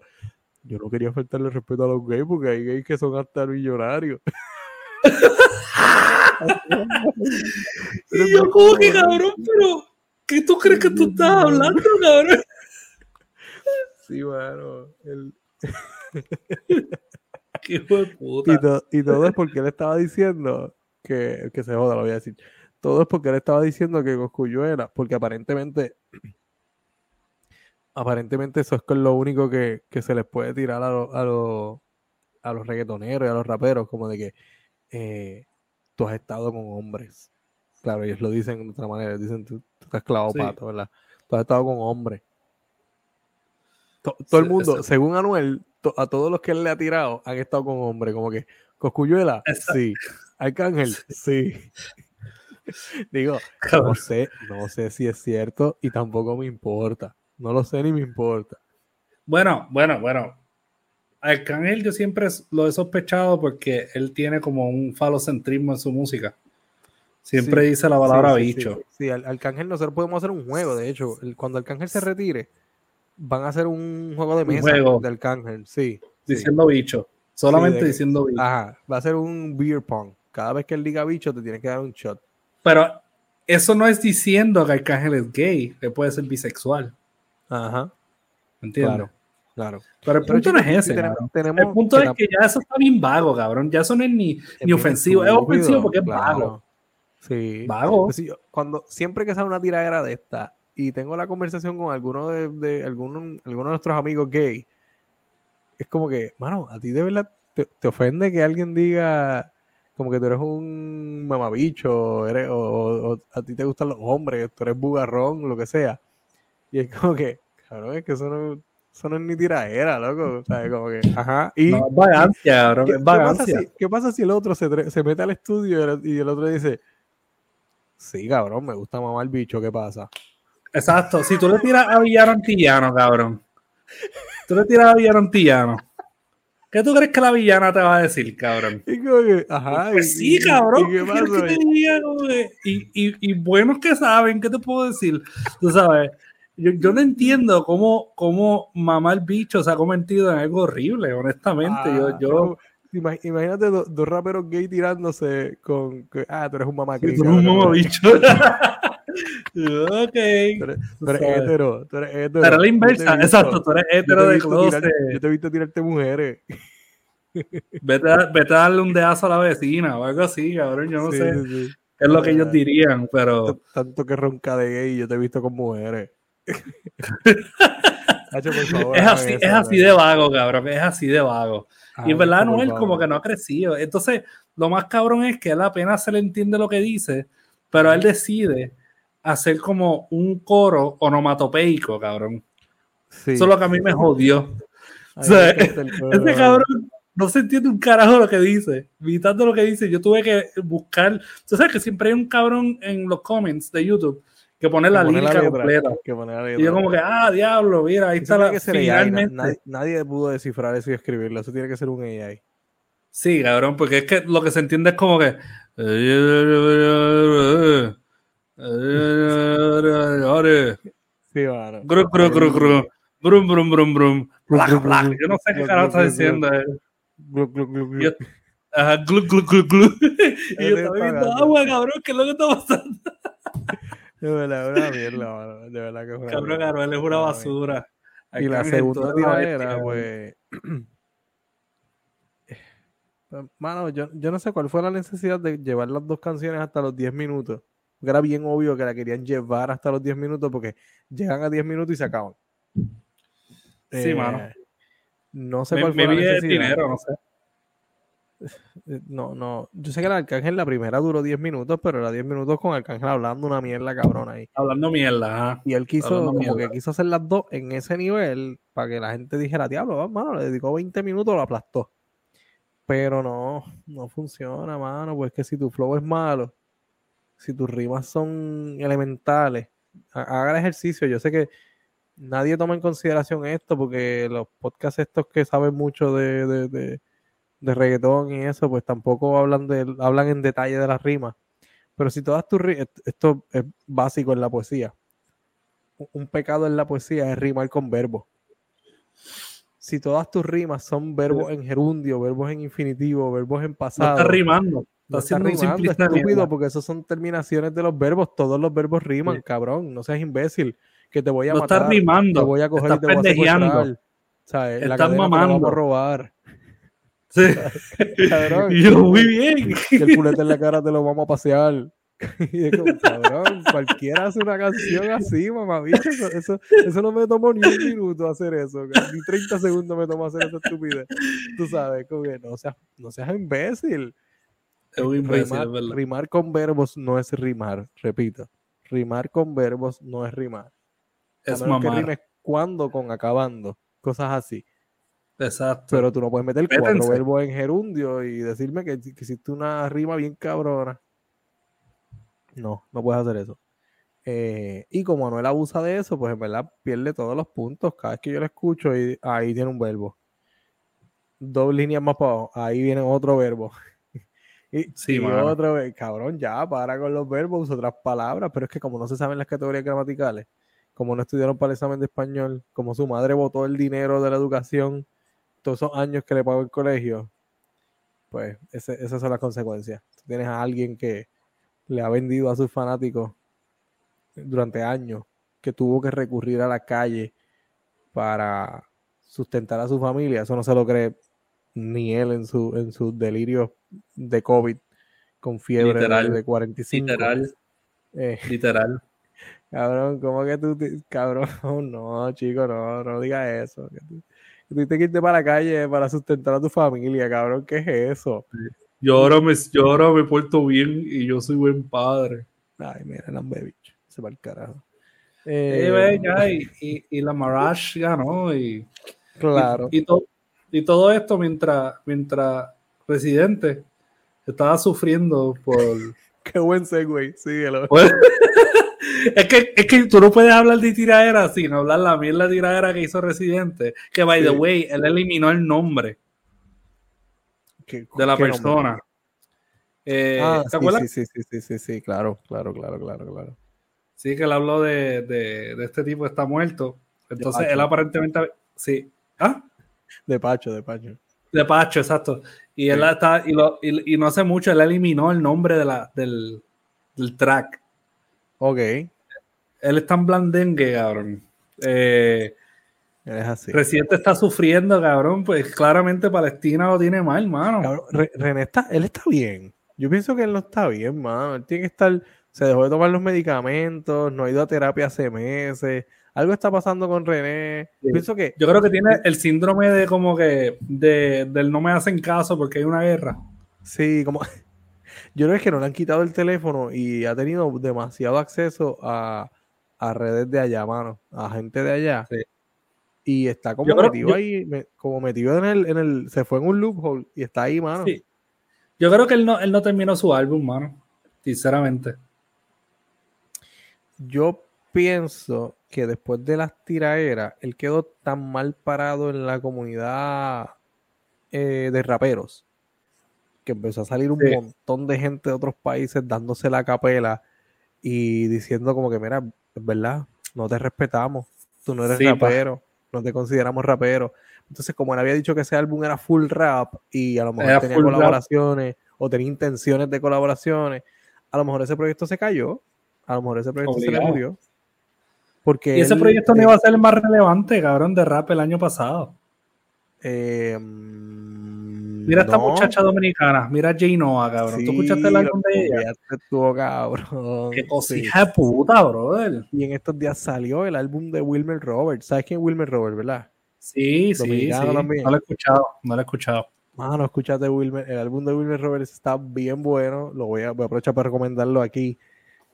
Speaker 2: yo no quería faltarle respeto a los gays porque hay gays que son hasta millonarios.
Speaker 1: y yo como que, cabrón, pero ¿qué tú crees que tú estás hablando, cabrón?
Speaker 2: Sí, bueno, el...
Speaker 1: Qué puta.
Speaker 2: Y, y todo es porque él estaba diciendo que, que se joda, lo voy a decir. Todo es porque él estaba diciendo que era porque aparentemente, aparentemente eso es lo único que, se les puede tirar a, a, a los reggaetoneros y a los raperos, como de que eh, tú has estado con hombres. Claro, ellos lo dicen de otra manera, dicen tú, estás clavado pato, ¿verdad? Tú has estado con hombres. todo el mundo, según Anuel, a todos los que él le ha tirado han estado con hombres, como que Coscuyuela, sí. Arcángel, sí. Digo, no sé, no sé si es cierto y tampoco me importa. No lo sé ni me importa.
Speaker 1: Bueno, bueno, bueno. Arcángel yo siempre lo he sospechado porque él tiene como un falocentrismo en su música. Siempre dice la palabra bicho.
Speaker 2: Sí, al Arcángel nosotros podemos hacer un juego, de hecho, cuando Arcángel se retire, van a hacer un juego de mesa de Arcángel, sí.
Speaker 1: Diciendo bicho. Solamente diciendo bicho.
Speaker 2: Ajá, va a ser un beer pong. Cada vez que él diga bicho, te tiene que dar un shot.
Speaker 1: Pero eso no es diciendo que Arcángel es gay, que puede ser bisexual.
Speaker 2: Ajá.
Speaker 1: ¿Entiendes?
Speaker 2: Claro.
Speaker 1: Pero el punto no es ese, el punto es que ya eso está bien vago, cabrón. Ya eso no es ni, ni ofensivo. Es ofensivo porque es vago.
Speaker 2: Sí. Vago. Pues cuando, siempre que sale una tiradera de esta y tengo la conversación con alguno de, de alguno, alguno de nuestros amigos gay, es como que, mano, a ti de verdad te, ofende que alguien diga como que tú eres un mamabicho, eres, o, a ti te gustan los hombres, tú eres bugarrón, lo que sea. Y es como que, cabrón, es que eso no, eso no es ni tiradera, loco. O sea, como que, ajá. Y,
Speaker 1: no, es vagancia, bro, es vagancia.
Speaker 2: ¿qué pasa, si, el otro se, se mete al estudio y el, otro dice, sí, cabrón, me gusta mamar bicho, ¿qué pasa?
Speaker 1: Exacto, si tú le tiras a Villano Antillano, cabrón. Tú le tiras a Villano Antillano. ¿Qué tú crees que la villana te va a decir, cabrón?
Speaker 2: Y como que, ajá.
Speaker 1: Pues sí, cabrón. ¿Y, qué pasa, y, y, y, buenos que saben, ¿qué te puedo decir? Tú sabes, yo, yo no entiendo cómo, cómo mamar bicho se ha convertido en algo horrible, honestamente. yo, ah, yo...
Speaker 2: Imagínate dos, raperos gay tirándose con, ah, tú eres un mamá
Speaker 1: Tú eres un mamá bicho. ok.
Speaker 2: Tú eres, hetero, tú eres hetero.
Speaker 1: Pero la inversa, exacto, tú eres hetero de closet.
Speaker 2: yo te he visto tirarte mujeres.
Speaker 1: Vete a, vete a darle un dedazo a la vecina o algo así, cabrón, yo no sé. Es lo que ellos dirían, pero.
Speaker 2: Tanto que ronca de gay, yo te he visto con mujeres
Speaker 1: es así, es así de vago, cabrón. Es así de vago. y en verdad, Noel como que no ha crecido. Entonces, lo más cabrón es que él apenas se le entiende lo que dice, pero él decide hacer como un coro onomatopeico, cabrón. Eso es lo que a mí me jodió. O sea, ese cabrón no se entiende un carajo lo que dice. Mitad lo que dice, yo tuve que buscar. Tú sabes que siempre hay un cabrón en los comments de YouTube que poner la lírica completa. Y yo como que, ah, diablo, mira, ahí está la...
Speaker 2: Finalmente. Nadie, pudo descifrar eso y escribirlo, eso tiene que ser un AI.
Speaker 1: Sí, cabrón, porque es que lo que se entiende es como que... Sí, mano. Gru, gru, gru, gru. Brum, brum, brum, brum. Yo no sé qué carajo está diciendo. Glu, glu, glu, glu. Ajá, glu, glu, glu, glu. Y yo estaba viendo agua, cabrón, ¿qué es lo que está pasando?
Speaker 2: De verdad, una mierda, De verdad que es una
Speaker 1: Cabrón, Cabrón, es una basura.
Speaker 2: y la segunda tiradera, pues. Mano, yo, yo no sé cuál fue la necesidad de llevar las dos canciones hasta los 10 minutos. Era bien obvio que la querían llevar hasta los 10 minutos porque llegan a 10 minutos y se acaban.
Speaker 1: Sí, mano.
Speaker 2: Eh, no sé cuál fue la necesidad. dinero, no sé. No, no. Yo sé que el Arcángel la primera duró 10 minutos, pero era 10 minutos con Arcángel hablando una mierda cabrona ahí.
Speaker 1: Hablando mierda,
Speaker 2: Y él quiso, como que quiso hacer las dos en ese nivel para que la gente dijera, diablo, mano, le dedicó 20 minutos, lo aplastó. Pero no, no funciona, mano, pues que si tu flow es malo, si tus rimas son elementales, haga el ejercicio. Yo sé que nadie toma en consideración esto porque los podcasts estos que saben mucho de de reggaetón y eso, pues tampoco hablan, de, hablan en detalle de las rimas. Pero si todas tus rimas, esto es básico en la poesía. Un pecado en la poesía es rimar con verbos. Si todas tus rimas son verbos en gerundio, verbos en infinitivo, verbos en pasado.
Speaker 1: No estás rimando.
Speaker 2: No estás rimando, estúpido, porque eso son terminaciones de los verbos. Todos los verbos riman, cabrón. No seas imbécil. Que te voy a
Speaker 1: no
Speaker 2: matar.
Speaker 1: Estás rimando.
Speaker 2: Te voy a coger y te voy a secuestrar. ¿Sabes?
Speaker 1: Estás mamando.
Speaker 2: a robar.
Speaker 1: Sí. Cabrón. Y yo, muy bien.
Speaker 2: Que el culete en la cara te lo vamos a pasear. Y es como, cabrón, cualquiera hace una canción así, mamá, eso, eso, eso, no me tomó ni un minuto hacer eso, ni 30 segundos me tomó hacer esa estupidez. Tú sabes, como que no seas, no seas imbécil.
Speaker 1: Es un imbécil,
Speaker 2: rimar, rimar con verbos no es rimar, repito. Rimar con verbos no es rimar.
Speaker 1: Es mamar. que rimes
Speaker 2: cuando con acabando, cosas así.
Speaker 1: Exacto.
Speaker 2: Pero tú no puedes meter cuatro verbos en gerundio y decirme que, que hiciste una rima bien cabrona. No, no puedes hacer eso. Eh, y como Anuel abusa de eso, pues en verdad pierde todos los puntos. Cada vez que yo lo escucho, y ahí tiene un verbo. Dos líneas más para abajo, ahí viene otro verbo. Y, sí, otro, cabrón, ya, para con los verbos, otras palabras, pero es que como no se saben las categorías gramaticales, como no estudiaron para el examen de español, como su madre votó el dinero de la educación todos esos años que le pagó el colegio, pues esas son las consecuencias. tienes a alguien que le ha vendido a sus fanáticos durante años, que tuvo que recurrir a la calle para sustentar a su familia. Eso no se lo cree ni él en su, en sus delirios de COVID con fiebre
Speaker 1: Literal.
Speaker 2: de 45.
Speaker 1: Literal,
Speaker 2: Eh,
Speaker 1: literal.
Speaker 2: cabrón, ¿cómo que tú, cabrón? No, chico, no, no digas eso. Que tú, que tuviste que irte para la calle para sustentar a tu familia, cabrón, ¿qué es eso?
Speaker 1: Yo ahora me, yo ahora me porto bien y yo soy buen padre.
Speaker 2: Ay, mira, el bicho, se va el carajo.
Speaker 1: Eh,
Speaker 2: Eh,
Speaker 1: y, y, y la Marash ganó y,
Speaker 2: claro.
Speaker 1: y, y to- y todo esto mientras, mientras Residente estaba sufriendo por...
Speaker 2: Qué buen segue, síguelo.
Speaker 1: Es, que, es que tú no puedes hablar de tiradera sin hablar la mierda tiradera que hizo Residente. Que, by the way, él eliminó el nombre
Speaker 2: ¿Qué-
Speaker 1: de la persona. Eh,
Speaker 2: Ah,
Speaker 1: ¿Te
Speaker 2: sí,
Speaker 1: acuerdas?
Speaker 2: sí, sí, sí, sí, sí, claro, claro, claro, claro, claro.
Speaker 1: Sí, que él habló de, de, de este tipo está muerto. Entonces, él aparentemente... Sí. ¿Ah?
Speaker 2: De Pacho, de Pacho.
Speaker 1: De Pacho, exacto. Y él
Speaker 2: Sí.
Speaker 1: está, y, lo- y- y no hace mucho, él eliminó el nombre de la, del, del track.
Speaker 2: Ok,
Speaker 1: Él es tan blandengue, cabrón. Eh,
Speaker 2: es así.
Speaker 1: Residente está sufriendo, cabrón. Pues claramente Palestina lo tiene mal, mano.
Speaker 2: Cabrón, Re- René está, él está bien. Yo pienso que él no está bien, mano. Él tiene que estar, se dejó de tomar los medicamentos, no ha ido a terapia hace meses. Algo está pasando con René.
Speaker 1: Sí.
Speaker 2: Pienso que
Speaker 1: Yo creo que tiene el síndrome de como que de, del no me hacen caso porque hay una guerra.
Speaker 2: sí, como yo creo que no le han quitado el teléfono y ha tenido demasiado acceso a, a redes de allá, mano, a gente de allá.
Speaker 1: Sí.
Speaker 2: Y está como
Speaker 1: creo-
Speaker 2: metido
Speaker 1: yo-
Speaker 2: ahí, me- como metido en el, en el, se fue en un loophole y está ahí, mano.
Speaker 1: Sí. Yo creo que él no, él no terminó su álbum, mano. Sinceramente.
Speaker 2: Yo pienso que después de las tiraderas, él quedó tan mal parado en la comunidad eh, de raperos que empezó a salir un
Speaker 1: Sí.
Speaker 2: montón de gente de otros países dándose la capela y diciendo como que, mira, es verdad, no te respetamos, tú no eres
Speaker 1: Sí, pa.
Speaker 2: rapero, no te consideramos rapero. Entonces, como él había dicho que ese álbum era full rap y a lo mejor
Speaker 1: Era
Speaker 2: tenía
Speaker 1: rap.
Speaker 2: colaboraciones o tenía intenciones de colaboraciones, a lo mejor ese proyecto se cayó, a lo mejor ese proyecto se le murió. Porque
Speaker 1: Y ese
Speaker 2: él,
Speaker 1: proyecto no iba a ser el más relevante, cabrón, de rap el año pasado.
Speaker 2: eh,
Speaker 1: Mira esta muchacha dominicana, mira a Noah, cabrón. ¿Tú
Speaker 2: Sí,
Speaker 1: escuchaste el álbum de ella?
Speaker 2: estuvo cabrón.
Speaker 1: Qué
Speaker 2: Sí.
Speaker 1: cosija de puta, brother.
Speaker 2: Y en estos días salió el álbum de Wilmer Roberts. ¿Sabes quién es Wilmer Roberts, verdad?
Speaker 1: Sí, sí,
Speaker 2: Dominicano
Speaker 1: sí. No lo he escuchado, no lo he escuchado.
Speaker 2: Mano, escúchate Wilmer. El álbum de Wilmer Roberts está bien bueno. Lo voy a, voy a aprovechar para recomendarlo aquí.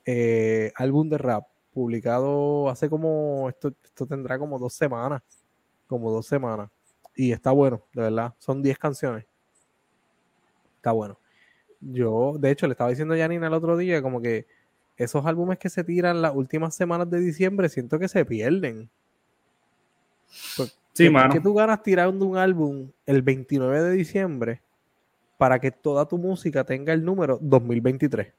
Speaker 2: Eh, álbum de rap, publicado hace como, esto, esto tendrá como dos semanas. Como dos semanas. Y está bueno, de verdad. Son 10 canciones. Está bueno. Yo, de hecho, le estaba diciendo a Janina el otro día, como que esos álbumes que se tiran las últimas semanas de diciembre, siento que se pierden. Pues,
Speaker 1: Sí,
Speaker 2: ¿qué-
Speaker 1: mano.
Speaker 2: ¿Qué tú ganas tirando un álbum el 29 de diciembre para que toda tu música tenga el número 2023?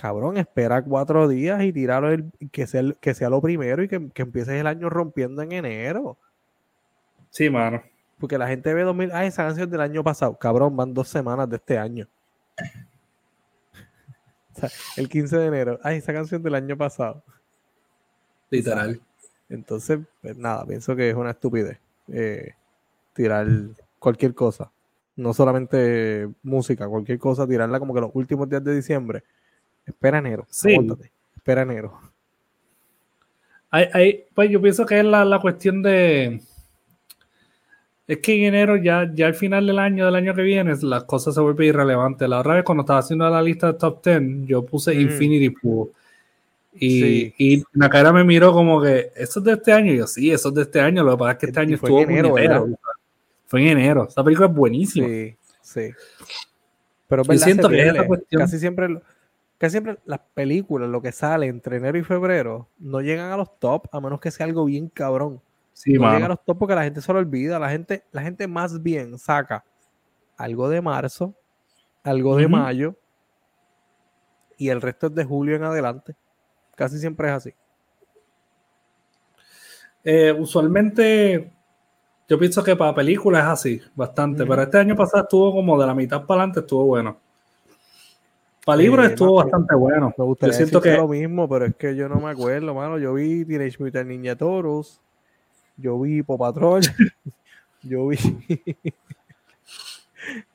Speaker 2: Cabrón, espera cuatro días y tirarlo el- que, sea, que sea lo primero y que, que empieces el año rompiendo en enero.
Speaker 1: Sí, mano.
Speaker 2: Porque la gente ve 2000, ah, esa canción del año pasado. Cabrón, van dos semanas de este año. O sea, el 15 de enero, ay, esa canción del año pasado.
Speaker 1: Literal.
Speaker 2: Entonces, pues nada, pienso que es una estupidez eh, tirar cualquier cosa. No solamente música, cualquier cosa, tirarla como que los últimos días de diciembre. Espera enero.
Speaker 1: Sí.
Speaker 2: Espera enero.
Speaker 1: Hay, hay- pues yo pienso que es la, la cuestión de. Es que en enero, ya, ya al final del año, del año que viene, las cosas se vuelven irrelevantes. La otra vez, cuando estaba haciendo la lista de top 10, yo puse
Speaker 2: Mm.
Speaker 1: Infinity Pool. Y,
Speaker 2: Sí.
Speaker 1: y la cara me miró como que, ¿eso es de este año? Y yo, sí, eso es de este año. Lo que pasa es que este
Speaker 2: Y
Speaker 1: año
Speaker 2: fue en
Speaker 1: estuvo
Speaker 2: enero. ¿verdad?
Speaker 1: Fue en enero. Esa película es buenísima.
Speaker 2: Sí, sí. Pero verdad,
Speaker 1: siento que es esa cuestión.
Speaker 2: Casi siempre, casi siempre las películas, lo que sale entre enero y febrero, no llegan a los top a menos que sea algo bien cabrón.
Speaker 1: Sí,
Speaker 2: no
Speaker 1: mano.
Speaker 2: llega a los top porque la gente se lo olvida. La gente, la gente más bien saca algo de marzo, algo de mayo y el resto es de julio en adelante. Casi siempre es así.
Speaker 1: Eh, usualmente, yo pienso que para películas es así, bastante. Pero este año pasado estuvo como de la mitad para adelante, estuvo bueno. Para libros
Speaker 2: Eh,
Speaker 1: estuvo bastante bueno.
Speaker 2: Me gustaría
Speaker 1: Yo siento que
Speaker 2: lo mismo, pero es que yo no me acuerdo, mano. Yo vi Teenage Mutant Ninja Turtles yo vi Popatrol, yo vi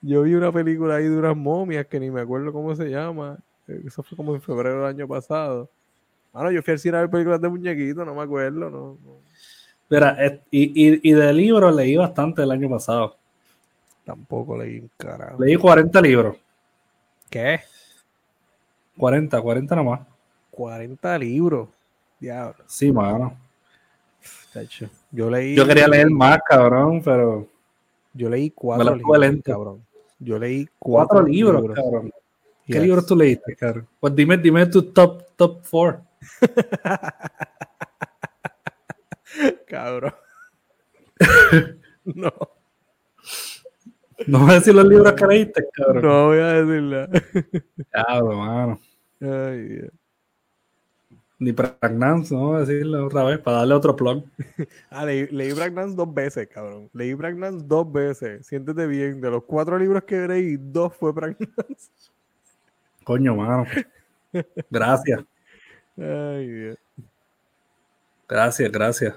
Speaker 2: yo vi una película ahí de unas momias que ni me acuerdo cómo se llama. Eso fue como en febrero del año pasado. Bueno, yo fui al cine a ver películas de muñequitos, no me acuerdo, no.
Speaker 1: Mira, y, y, y de libros leí bastante el año pasado.
Speaker 2: Tampoco leí un carajo.
Speaker 1: Leí 40 libros.
Speaker 2: ¿Qué?
Speaker 1: 40, 40 nomás.
Speaker 2: 40 libros. Diablo.
Speaker 1: Sí, mano.
Speaker 2: Yo leí.
Speaker 1: Yo quería leer más, cabrón, pero.
Speaker 2: Yo leí cuatro libros, cabrón. Yo leí cuatro,
Speaker 1: libros, cabrón. ¿Qué libros tú leíste, cabrón? Pues dime, dime tu top, top four.
Speaker 2: cabrón. no.
Speaker 1: No voy a decir los libros que leíste, cabrón.
Speaker 2: No voy a decirla.
Speaker 1: Cabrón, mano.
Speaker 2: Ay, Dios.
Speaker 1: Ni Pragnance, no voy a decirlo otra vez para darle otro plug.
Speaker 2: ah, leí, leí Pragnance dos veces, cabrón. Leí Pragnance dos veces. Siéntete bien. De los cuatro libros que leí, dos fue Pragnance.
Speaker 1: Coño, mano. Gracias.
Speaker 2: Ay, Dios.
Speaker 1: Gracias, gracias.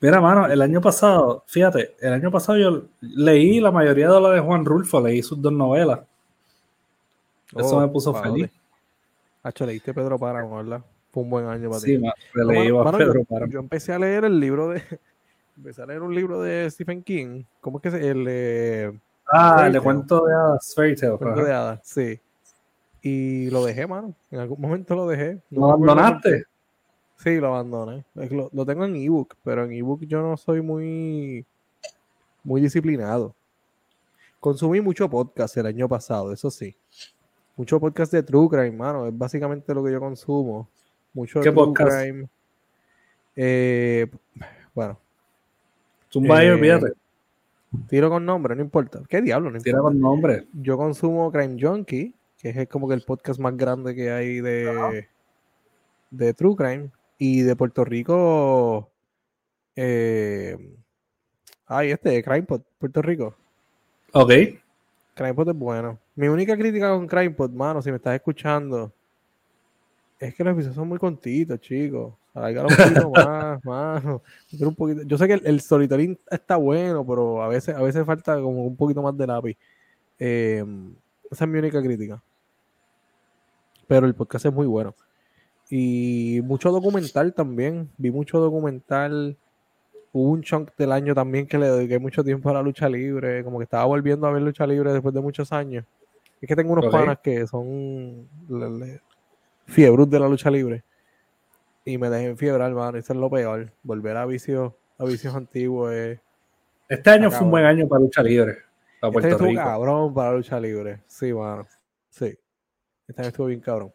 Speaker 1: Mira, mano, el año pasado, fíjate, el año pasado yo leí la mayoría de las de Juan Rulfo, leí sus dos novelas. Eso
Speaker 2: Oh,
Speaker 1: me puso
Speaker 2: padre.
Speaker 1: feliz.
Speaker 2: Hacho, leíste Pedro Páramo, ¿verdad? Fue un buen año para
Speaker 1: Sí,
Speaker 2: ti.
Speaker 1: ma,
Speaker 2: No,
Speaker 1: leí
Speaker 2: mano,
Speaker 1: Pedro
Speaker 2: yo, yo empecé a leer el libro de. Empecé a leer un libro de Stephen King. ¿Cómo es que se el eh,
Speaker 1: Ah, el de cuento de hadas, Fairy Tail.
Speaker 2: cuento de hadas? Sí. Y lo dejé, mano. En algún momento lo dejé. No
Speaker 1: ¿Lo
Speaker 2: por
Speaker 1: abandonaste?
Speaker 2: Sí, lo abandoné. Lo, lo tengo en ebook, pero en ebook yo no soy muy, muy disciplinado. Consumí mucho podcast el año pasado, eso sí. Mucho podcast de True Crime, mano. Es básicamente lo que yo consumo. Mucho
Speaker 1: ¿Qué
Speaker 2: True
Speaker 1: podcast?
Speaker 2: Crime. Eh, bueno,
Speaker 1: Zumba
Speaker 2: Eh,
Speaker 1: olvídate.
Speaker 2: tiro con nombre, no importa. ¿Qué diablo? No
Speaker 1: Tira
Speaker 2: importa.
Speaker 1: con nombre.
Speaker 2: Yo consumo Crime Junkie, que es como que el podcast más grande que hay de, de True Crime. Y de Puerto Rico. Eh, ay, este, CrimePod, Puerto Rico.
Speaker 1: Ok.
Speaker 2: CrimePod es bueno. Mi única crítica con CrimePod, mano, si me estás escuchando, es que los episodios son muy contitos, chicos. Alárgalo un poquito más, mano. Un poquito- Yo sé que el, el storytelling está bueno, pero a veces, a veces falta como un poquito más de lápiz. Eh, esa es mi única crítica. Pero el podcast es muy bueno. Y mucho documental también. Vi mucho documental. Hubo un chunk del año también que le dediqué mucho tiempo a la lucha libre. Como que estaba volviendo a ver lucha libre después de muchos años. Es que tengo unos
Speaker 1: Ok.
Speaker 2: panas que son fiebros de la lucha libre. Y me dejé enfiebrar, hermano. Eso es lo peor. Volver a vicios, a vicios antiguos es.
Speaker 1: Este año fue un buen año para lucha libre. Para
Speaker 2: Este estuvo cabrón para lucha libre. Sí, mano. Sí. Este año estuvo bien cabrón.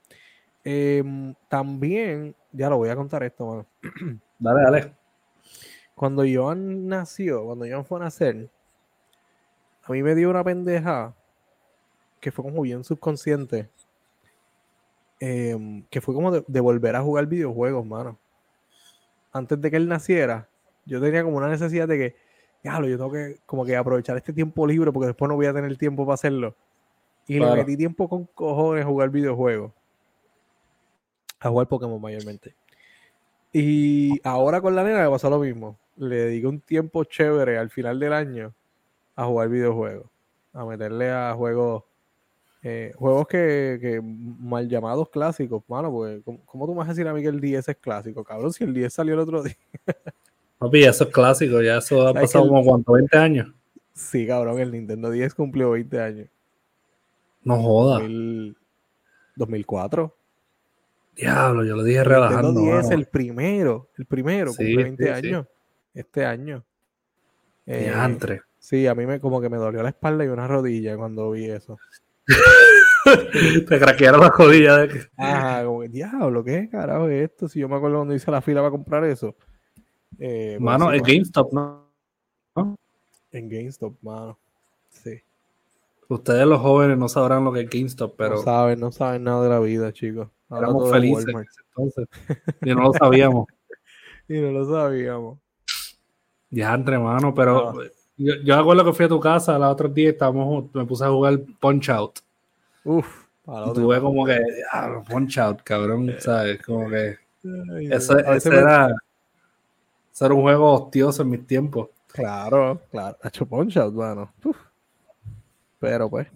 Speaker 2: Em, también, ya lo voy a contar esto, mano.
Speaker 1: Dale, dale.
Speaker 2: Cuando Joan nació, cuando Joan fue a nacer, a mí me dio una pendeja que fue como bien subconsciente. em, que fue como de, de volver a jugar videojuegos, mano. Antes de que él naciera, yo tenía como una necesidad de que, diablo, yo tengo que como que aprovechar este tiempo libre porque después no voy a tener tiempo para hacerlo. Y
Speaker 1: Claro.
Speaker 2: le metí tiempo con cojones a jugar videojuegos. A jugar Pokémon mayormente. Y ahora con la nena me pasó lo mismo. Le dediqué un tiempo chévere al final del año a jugar videojuegos. A meterle a juegos. eh, juegos que, que mal llamados clásicos, mano, porque ¿cómo, cómo tú me vas a decir a mí que el 10 es clásico? Cabrón, si el 10 salió el otro día.
Speaker 1: Papi, eso es clásico. Ya eso ha
Speaker 2: ¿Sabes
Speaker 1: pasado
Speaker 2: el-
Speaker 1: como cuánto, 20 años.
Speaker 2: Sí, cabrón, el Nintendo 10 cumplió 20 años.
Speaker 1: No joda.
Speaker 2: 2000 2004.
Speaker 1: Diablo, yo lo dije
Speaker 2: Nintendo
Speaker 1: relajando.
Speaker 2: 10,
Speaker 1: mano.
Speaker 2: el primero, el primero,
Speaker 1: Sí,
Speaker 2: cumple 20
Speaker 1: sí, sí.
Speaker 2: años. Este año. Eh,
Speaker 1: Diantre.
Speaker 2: sí, a mí me como que me dolió la espalda y una rodilla cuando vi eso.
Speaker 1: Te craquearon la jodilla de que.
Speaker 2: Ajá, como que, diablo, ¿qué carajo es esto? Si yo me acuerdo cuando hice la fila para comprar eso. Eh, pues
Speaker 1: Mano,
Speaker 2: sí,
Speaker 1: es
Speaker 2: mano,
Speaker 1: GameStop, ¿no?
Speaker 2: En GameStop, mano. Sí.
Speaker 1: Ustedes los jóvenes no sabrán lo que es GameStop, pero
Speaker 2: no saben, no saben nada de la vida, chicos. Ahora
Speaker 1: éramos felices en ese entonces. Y no lo sabíamos.
Speaker 2: Y no lo sabíamos.
Speaker 1: Diantre, mano, pero
Speaker 2: Ah.
Speaker 1: yo, yo acuerdo que fui a tu casa los otros días, estábamos, me puse a jugar Punch Out.
Speaker 2: Uf,
Speaker 1: Y tuve como que, ah, Punch Out, cabrón, ¿sabes? Como que
Speaker 2: Ay,
Speaker 1: eso,
Speaker 2: a veces
Speaker 1: eso era, un juego hostioso en mis tiempos.
Speaker 2: Claro, claro. Ha hecho punch out, mano. Pero pues,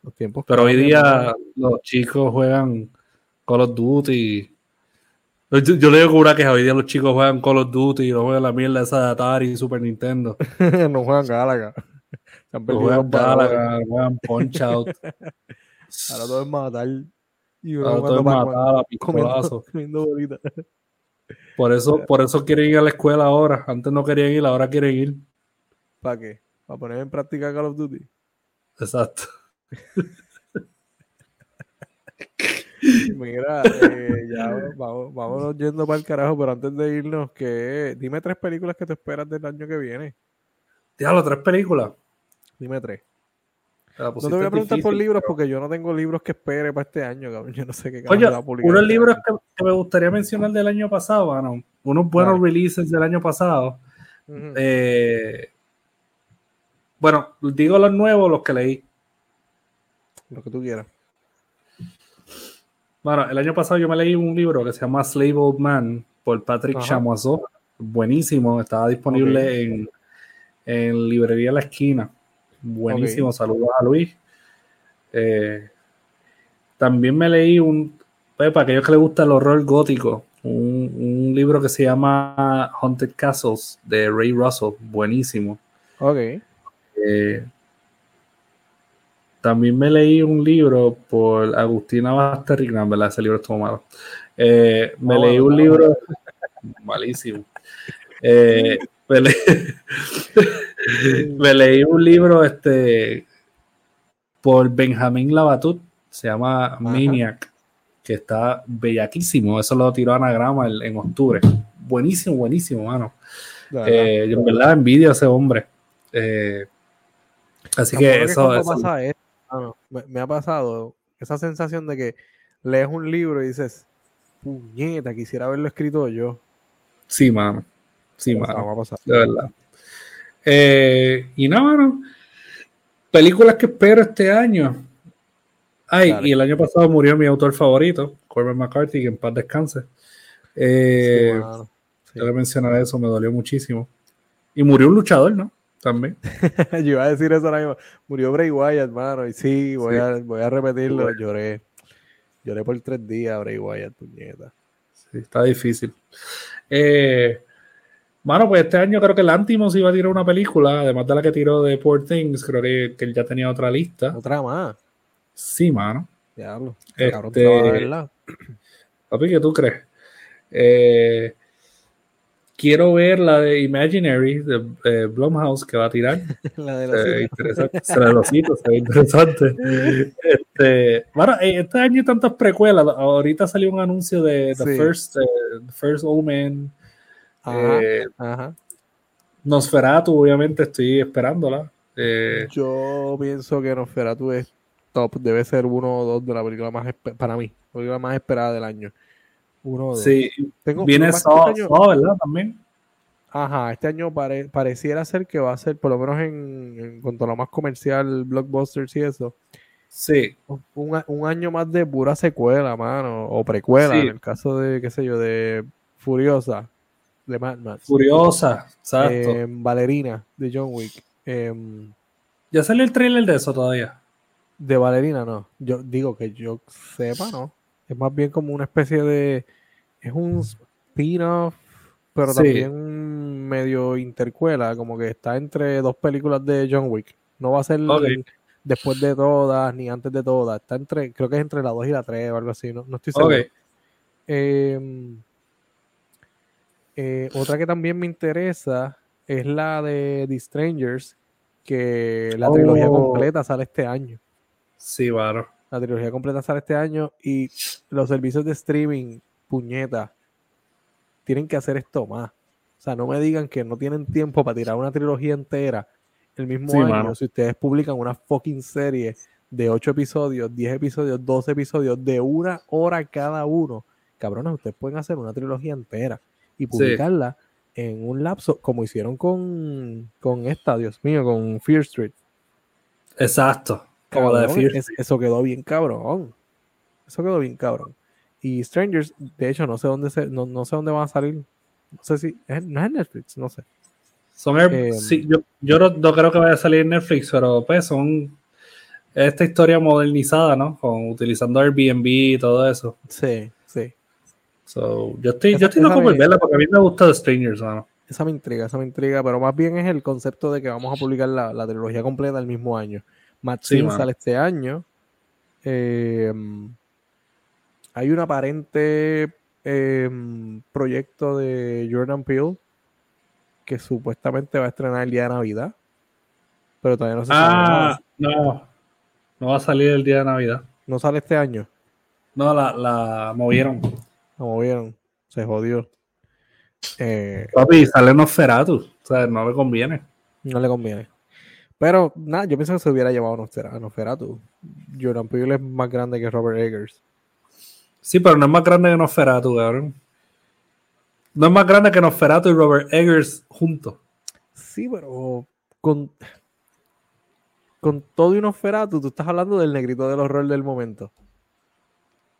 Speaker 2: los tiempos.
Speaker 1: Pero hoy día los chicos juegan Call of Duty. Yo, yo le digo una que hoy día los chicos juegan Call of Duty y no juegan la mierda esa de Atari y Super Nintendo.
Speaker 2: no juegan Galaga.
Speaker 1: No juegan Galaga, juegan Punch Out.
Speaker 2: Ahora todo es matar.
Speaker 1: Y Ahora todo es matar a pistolazo. Por eso, por eso quieren ir a la escuela ahora. Antes no querían ir, ahora quieren ir.
Speaker 2: ¿Para qué? ¿Para poner en práctica Call of Duty?
Speaker 1: Exacto.
Speaker 2: Mira, eh, ya vamos, vámonos yendo para el carajo, pero antes de irnos, que dime tres películas que te esperas del año que viene.
Speaker 1: Diablo, tres películas.
Speaker 2: Dime tres. No te voy a preguntar por libros porque yo no tengo libros que espere para este año, Yo no sé qué
Speaker 1: Oye, unos este libros que, me gustaría mencionar del año pasado, bueno, unos buenos releases del año pasado. Eh, bueno, digo los nuevos, los que leí.
Speaker 2: Lo que tú quieras.
Speaker 1: Bueno, el año pasado yo me leí un libro que se llama Slave Old Man por Patrick Chamoiseau. Buenísimo, estaba disponible en, en Librería La Esquina. Buenísimo, saludos a Luis. Eh, también me leí un, pues, para aquellos que les gusta el horror gótico, un, libro que se llama Haunted Castles de Ray Russell, buenísimo.
Speaker 2: Ok.
Speaker 1: Eh, también me leí un libro por Agustina Basterrigan, ¿verdad? Ese libro estuvo malo. Eh, me leí un libro malísimo. Eh, me, leí, un libro este por Benjamín Labatut, se llama Maniac, que está bellaquísimo. Eso lo tiró Anagrama en, en octubre. Buenísimo, buenísimo, mano. Eh, yo en verdad envidio a ese hombre. Así que eso, eso
Speaker 2: me, ha pasado esa sensación de que lees un libro y dices, puñeta, quisiera haberlo escrito yo.
Speaker 1: Sí, mano. Sí, mano. De verdad. Eh, y nada, mano. Películas que espero este año. Ay, y el año pasado murió mi autor favorito, Corbin McCarthy, que en paz descanse. Eh, Yo le mencionar eso, me dolió muchísimo. Y murió un luchador, ¿no? También.
Speaker 2: Yo iba a decir eso ahora mismo. Murió Bray Wyatt, hermano. Y sí, voy, A, voy a repetirlo. Lloré. Lloré por tres días, Bray Wyatt, puñeta.
Speaker 1: Sí, está difícil. Eh, mano, pues este año creo que el Antimos iba a tirar una película, además de la que tiró de Poor Things, creo que, él ya tenía otra lista.
Speaker 2: ¿Otra más?
Speaker 1: Sí, mano.
Speaker 2: Diablo.
Speaker 1: Este, papi, ¿qué tú crees? Eh, quiero ver la de Imaginary de eh, Blumhouse que va a tirar.
Speaker 2: la de los eh,
Speaker 1: interesante. Se la se ve interesante. Este, bueno, eh, este año hay tantas precuelas. Ahorita salió un anuncio de The First, uh, First Omen.
Speaker 2: Ajá,
Speaker 1: Nosferatu, obviamente, estoy esperándola.
Speaker 2: Yo pienso que Nosferatu es top. Debe ser uno o dos de la película más, para mí, la película más esperada del año. Uno
Speaker 1: Sí, viene Saw, este ¿verdad? También.
Speaker 2: Ajá, este año pareciera ser que va a ser, por lo menos en, cuanto a lo más comercial, blockbusters y eso.
Speaker 1: Sí.
Speaker 2: Un, año más de pura secuela, mano, o precuela, en el caso de, qué sé yo, de Furiosa, de Mad Max.
Speaker 1: Furiosa, exacto.
Speaker 2: Em, Valerina, de John Wick. Em,
Speaker 1: ¿Ya salió el trailer de eso todavía?
Speaker 2: De Valerina, no. Yo digo que yo sepa, no. Es más bien como una especie de. Es un spin-off, pero también medio intercuela, como que está entre dos películas de John Wick. No va a ser después de todas, ni antes de todas. Está entre, creo que es entre la 2 y la 3 o algo así, no, estoy seguro. Em, eh, otra que también me interesa es la de The Strangers, que la trilogía oh. completa sale este año.
Speaker 1: Sí, claro.
Speaker 2: La trilogía completa sale este año y los servicios de streaming, puñeta, tienen que hacer esto más. O sea, no me digan que no tienen tiempo para tirar una trilogía entera el mismo año. Si ustedes publican una fucking serie de 8 episodios, 10 episodios, 12 episodios, de una hora cada uno, cabrones, ustedes pueden hacer una trilogía entera y publicarla en un lapso, como hicieron con, con esta, Dios mío, con Fear Street.
Speaker 1: Exacto
Speaker 2: eso quedó bien cabrón. Eso quedó bien cabrón. Y Strangers, de hecho, no sé dónde se, no, sé dónde van a salir. No sé si. no es Netflix, no sé.
Speaker 1: Son em, yo, yo no, creo que vaya a salir en Netflix, pero pues son esta historia modernizada, ¿no? Con utilizando Airbnb y todo eso.
Speaker 2: Sí, sí.
Speaker 1: So, yo estoy, yo estoy loco por verla porque a mí me gusta The Strangers, ¿no?
Speaker 2: Esa me intriga, esa me intriga, pero más bien es el concepto de que vamos a publicar la, la trilogía completa el mismo año. Matt sale este año. Eh, hay un aparente em, proyecto de Jordan Peele que supuestamente va a estrenar el día de Navidad. Pero todavía no se
Speaker 1: sabe. Ah, no. No va a salir el día de Navidad.
Speaker 2: ¿No sale este año?
Speaker 1: No, la, la movieron.
Speaker 2: La movieron. Se jodió.
Speaker 1: Eh, Papi, sale Nosferatu. O sea, no le conviene.
Speaker 2: No le conviene. Pero, nada, yo pienso que se hubiera llevado a Nosferatu. Jordan Peele es más grande que Robert Eggers.
Speaker 1: Sí, pero no es más grande que Nosferatu, cabrón. No es más grande que Nosferatu y Robert Eggers juntos.
Speaker 2: Sí, pero con, con todo y Nosferatu, tú estás hablando del negrito del horror del momento.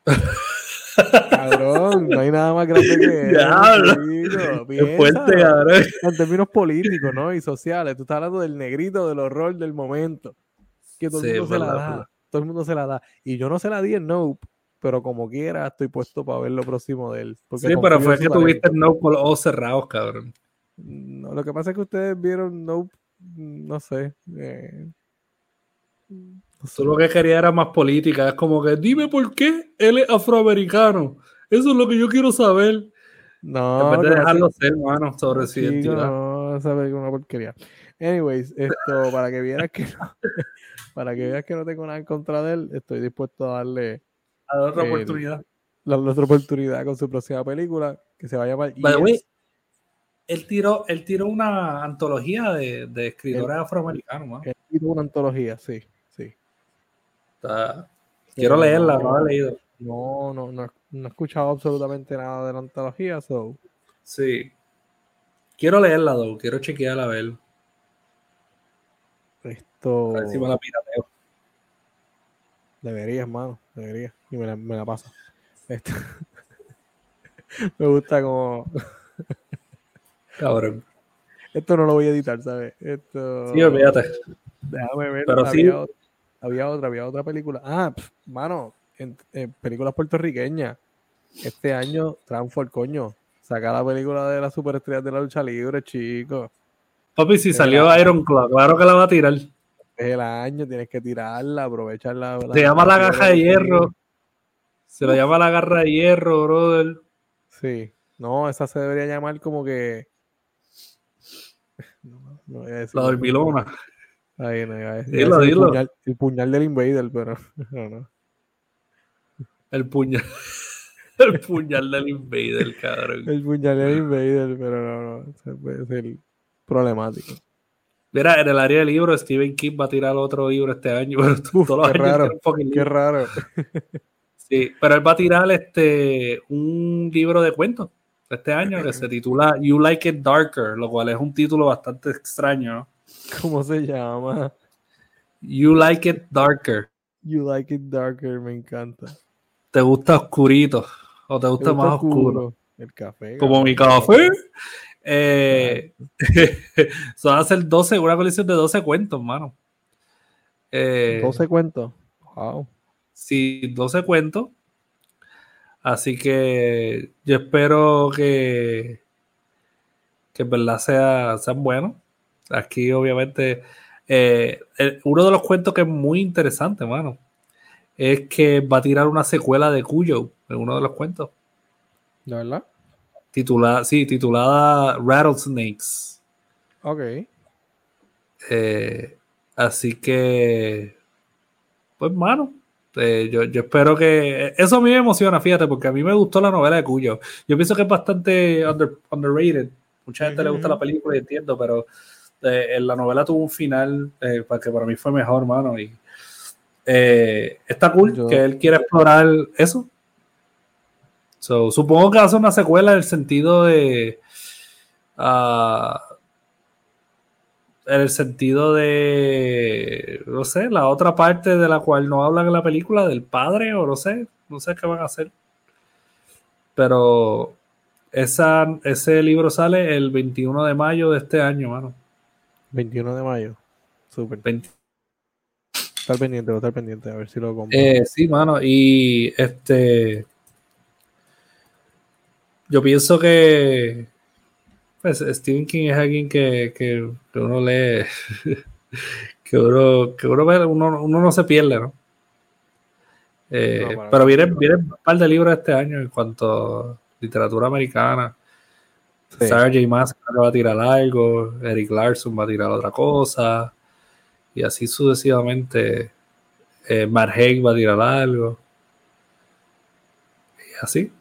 Speaker 2: cabrón, no hay nada más grande que
Speaker 1: eso. fuerte, cabrón.
Speaker 2: En términos políticos, ¿no? Y sociales. Tú estás hablando del negrito del horror del momento. Que todo el mundo se la da. Todo el mundo se la da. Y yo no se la di en Nope pero como quiera estoy puesto para ver lo próximo de él.
Speaker 1: Sí, pero fue que tuviste No con los ojos cerrados, cabrón.
Speaker 2: No, lo que pasa es que ustedes vieron No, no sé. Eh,
Speaker 1: Tú lo que quería era más política, es como que dime por qué él es afroamericano. Eso es lo que yo quiero saber.
Speaker 2: No,
Speaker 1: en vez de dejarlo ser, mano, sobre su
Speaker 2: identidad. No, saber una porquería. Anyways, esto, para que vieras que no, para que veas que no tengo nada en contra de él, estoy dispuesto a darle
Speaker 1: a otra oportunidad.
Speaker 2: La, otra oportunidad con su próxima película, que se va a llamar.
Speaker 1: él tiró, él tiró una antología de, de escritores afroamericanos.
Speaker 2: Él tiró una antología, sí,
Speaker 1: Quiero leerla, no, la he leído.
Speaker 2: No, no, no, no, he escuchado absolutamente nada de la antología, so.
Speaker 1: Sí. Quiero leerla, though. quiero chequearla a ver.
Speaker 2: Esto.
Speaker 1: A ver si me la pirateo.
Speaker 2: Deberías, hermano, deberías. Y me la, me la pasa. me gusta como.
Speaker 1: Cabrón.
Speaker 2: Esto no lo voy a editar, ¿sabes? Esto.
Speaker 1: Sí, olvídate.
Speaker 2: Déjame ver.
Speaker 1: Pero sí.
Speaker 2: Había otra, había otra película. Ah, mano, en, películas puertorriqueñas. Este año, Transform, coño. Saca la película de las superestrellas de la lucha libre, chicos.
Speaker 1: Papi, si salió Iron Claw, claro que la va a tirar
Speaker 2: el año, tienes que tirarla, aprovecharla.
Speaker 1: Se llama la garra de hierro. Se la llama la garra de hierro, brother.
Speaker 2: Sí. No, esa se debería llamar como que.
Speaker 1: la dormilona.
Speaker 2: Ahí no,
Speaker 1: dilo,
Speaker 2: el,
Speaker 1: dilo.
Speaker 2: Puñal, el puñal del invader, pero no, no.
Speaker 1: El puñal. El puñal del invader, cabrón.
Speaker 2: El puñal del invader, pero no, no. Puede ser problemático.
Speaker 1: Mira, en el área de libros, Stephen King va a tirar otro libro este año.
Speaker 2: Pero qué raro. Qué raro.
Speaker 1: Sí, pero él va a tirar este un libro de cuentos este año que se titula You Like It Darker, lo cual es un título bastante extraño.
Speaker 2: ¿Cómo se llama?
Speaker 1: You Like It Darker.
Speaker 2: You Like It Darker, me encanta.
Speaker 1: ¿Te gusta oscurito o te gusta, más oscuro?
Speaker 2: El café.
Speaker 1: Como mi café. Eh, van a ser 12, una colección de 12 cuentos, mano.
Speaker 2: Eh, 12 cuentos. Wow.
Speaker 1: Sí, 12 cuentos. Así que yo espero que, que en verdad sea, sean buenos. Aquí, obviamente, eh, uno de los cuentos que es muy interesante, mano, es que va a tirar una secuela de Cuyo en uno de los cuentos.
Speaker 2: ¿De verdad?
Speaker 1: titulada, sí, titulada Rattlesnakes.
Speaker 2: Ok.
Speaker 1: Eh, así que, pues, mano, eh, yo, espero que. Eso a mí me emociona, fíjate, porque a mí me gustó la novela de Cuyo. Yo pienso que es bastante underrated. Mucha gente le gusta la película y entiendo, pero eh, en la novela tuvo un final que para mí fue mejor, mano. Y está cool que él quiera explorar eso. So, supongo que hace una secuela en el sentido de. Uh, en el sentido de. No sé, la otra parte de la cual no hablan en la película, del padre, o no sé. No sé qué van a hacer. Pero. esa, ese libro sale el 21 de mayo de este año, mano.
Speaker 2: 21 de mayo. Súper.
Speaker 1: 20.
Speaker 2: Estar pendiente, voy a estar pendiente a ver si lo compro.
Speaker 1: Eh, sí, mano. Y este. Yo pienso que. Pues Stephen King es alguien que, que, que uno lee. que uno, que uno, ve, uno, uno no se pierde, ¿no? Eh,
Speaker 2: No,
Speaker 1: pero
Speaker 2: nada.
Speaker 1: vienen, vienen un par de libros este año en cuanto a literatura americana.
Speaker 2: Sí.
Speaker 1: Sarah J. Maas va a tirar algo, Eric Larson va a tirar otra cosa, y así sucesivamente. Eh, Haig va a tirar algo. Y así.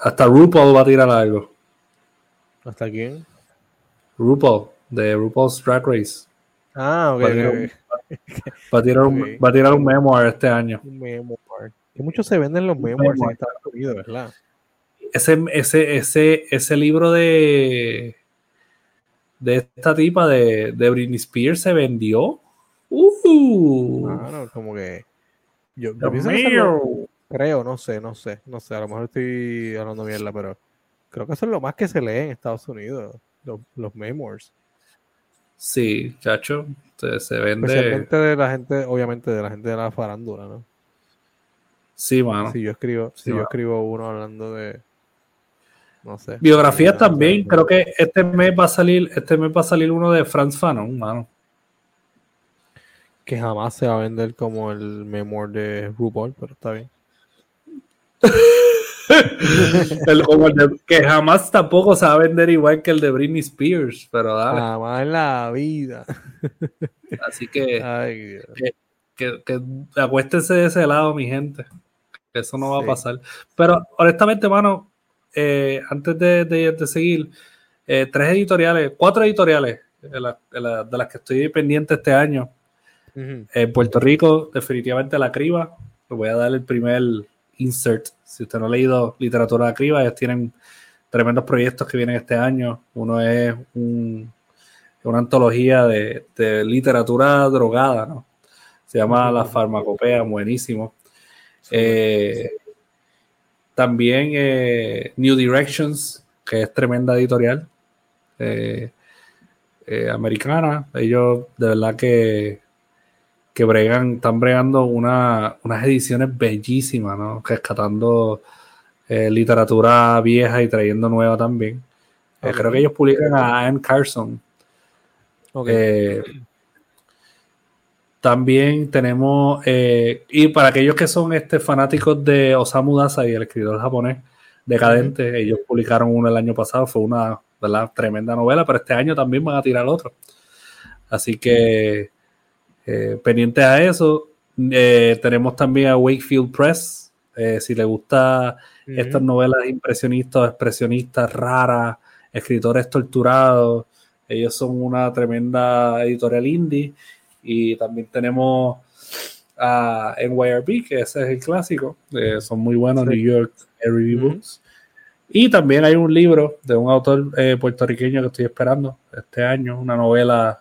Speaker 1: Hasta RuPaul va a tirar algo.
Speaker 2: ¿Hasta quién?
Speaker 1: RuPaul, de RuPaul's Drag Race.
Speaker 2: Ah, ok.
Speaker 1: Va a tirar,
Speaker 2: ok,
Speaker 1: un- va a tirar un, va a tirar un memoir este año.
Speaker 2: Un memoir. Que muchos se venden los memoirs en. Estados Unidos, ¿verdad?
Speaker 1: Ese, ese, ese, ese libro de, de esta tipa de, de Britney Spears se vendió. Uh,
Speaker 2: Claro, como que. Yo, pienso que creo, no sé, no sé, no sé, a lo mejor estoy hablando mierda, pero creo que eso es lo más que se lee en Estados Unidos, los, los memoirs.
Speaker 1: Sí, chacho, se, se vende.
Speaker 2: Especialmente de la gente, obviamente de la gente de la farándula, ¿no?
Speaker 1: Sí, mano.
Speaker 2: Si yo escribo, si yo escribo uno hablando de no sé.
Speaker 1: Biografías también. Creo que este mes va a salir, este mes va a salir uno de Franz Fanon, mano.
Speaker 2: que jamás se va a vender como el memoir de RuPaul, pero está bien.
Speaker 1: El- como el de- que jamás tampoco se va a vender igual que el de Britney Spears, pero dale.
Speaker 2: Jamás en la vida.
Speaker 1: Así que,
Speaker 2: Ay, Dios.
Speaker 1: que, que acuéstense de ese lado, mi gente. Que eso no va a pasar. Pero honestamente, mano, eh, antes de, de- de seguir, eh, tres editoriales, cuatro editoriales de, la- de la- de las que estoy pendiente este año. En Puerto Rico, definitivamente la criba. Le voy a dar el primer insert. Si usted no ha leído literatura de la criba, ellos tienen tremendos proyectos que vienen este año. Uno es un- una antología de, de literatura drogada, ¿no? Se llama La Farmacopea, buenísimo. Eh, también eh, New Directions, que es tremenda editorial eh, eh, americana. Ellos de verdad que, que bregan, están bregando una- unas ediciones bellísimas, ¿no? Rescatando literatura vieja y trayendo nueva también. Creo que ellos publican a Anne Carson. También tenemos, eh, y para aquellos que son este, fanáticos de Osamu Dazai, el escritor japonés decadente, ellos publicaron uno el año pasado, fue una ¿verdad? tremenda novela, pero este año también van a tirar otro. Así que eh, pendientes a eso. Eh, tenemos también a Wakefield Press. si le gusta estas novelas impresionistas, expresionistas, raras, escritores torturados. Ellos son una tremenda editorial indie. Y también tenemos a NYRB, que ese es el clásico. eh, son muy buenos,
Speaker 2: Sí.
Speaker 1: New York Review. Books. Y también hay un libro de un autor eh, puertorriqueño que estoy esperando este año, una novela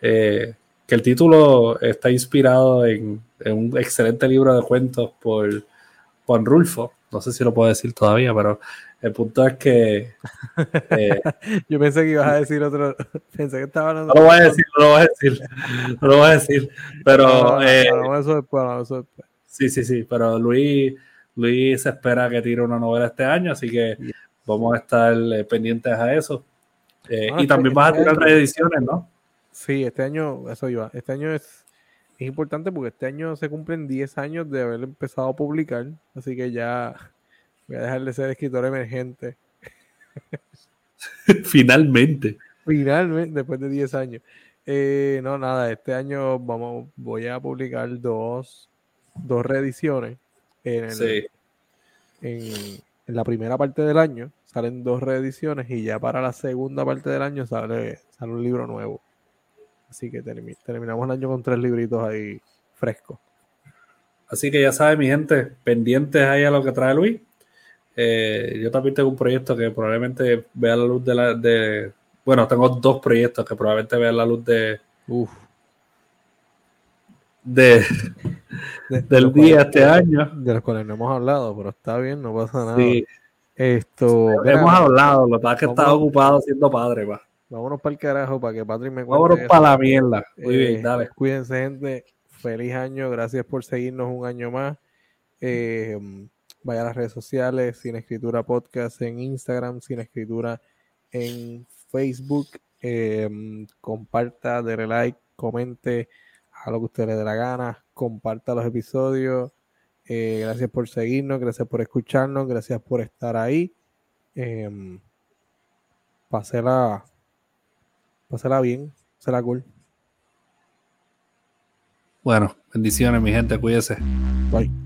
Speaker 1: eh, que el título está inspirado en, en un excelente libro de cuentos por Juan Rulfo. No sé si lo puedo decir todavía, pero el punto es que eh,
Speaker 2: Yo pensé que ibas a decir otro. Pensé que estaba hablando.
Speaker 1: no lo voy a decir, no lo voy a decir, no lo voy a decir, pero
Speaker 2: No, no,
Speaker 1: eh,
Speaker 2: eso después, eso
Speaker 1: sí, sí, sí, pero Luis, Luis se espera que tire una novela este año, así que vamos a estar eh, pendientes a eso. Eh, y
Speaker 2: este-
Speaker 1: también vas a
Speaker 2: este
Speaker 1: tirar reediciones, ¿no?
Speaker 2: Sí, este año, eso iba. Este año es, es importante porque este año se cumplen 10 años de haber empezado a publicar. Así que ya voy a dejar de ser escritor emergente.
Speaker 1: Finalmente.
Speaker 2: Finalmente, después de 10 años. Eh, no, nada, este año vamos, voy a publicar dos, dos reediciones. En, el-
Speaker 1: Sí.
Speaker 2: en, en la primera parte del año salen dos reediciones y ya para la segunda parte del año sale, sale un libro nuevo. Así que termi- terminamos el año con tres libritos ahí frescos.
Speaker 1: Así que ya saben, mi gente, pendientes ahí a lo que trae Luis. Eh, yo también tengo un proyecto que probablemente vea la luz de la. De, bueno, tengo dos proyectos que probablemente vean la luz de,
Speaker 2: Uf.
Speaker 1: de,
Speaker 2: De- de
Speaker 1: del día
Speaker 2: cuales-
Speaker 1: este año.
Speaker 2: De los cuales no hemos hablado, pero está bien, no pasa nada.
Speaker 1: Sí.
Speaker 2: Esto.
Speaker 1: Hemos hablado, lo que pasa es que estaba ocupado siendo padre, pa.
Speaker 2: Vámonos para el carajo para que Patrick me cuente.
Speaker 1: Vámonos para la mierda. Muy
Speaker 2: Eh,
Speaker 1: bien, dale.
Speaker 2: Cuídense, gente. Feliz año. Gracias por seguirnos un año más. Eh, vaya a las redes sociales, Sin Escritura Podcast en Instagram, Sin Escritura en Facebook. Eh, comparta, déle like, comente a lo que usted le dé la gana. Comparta los episodios. Eh, gracias por seguirnos, gracias por escucharnos, gracias por estar ahí. Eh, pásela, pásela bien, será cool.
Speaker 1: Bueno, bendiciones, mi gente, cuídese.
Speaker 2: Bye.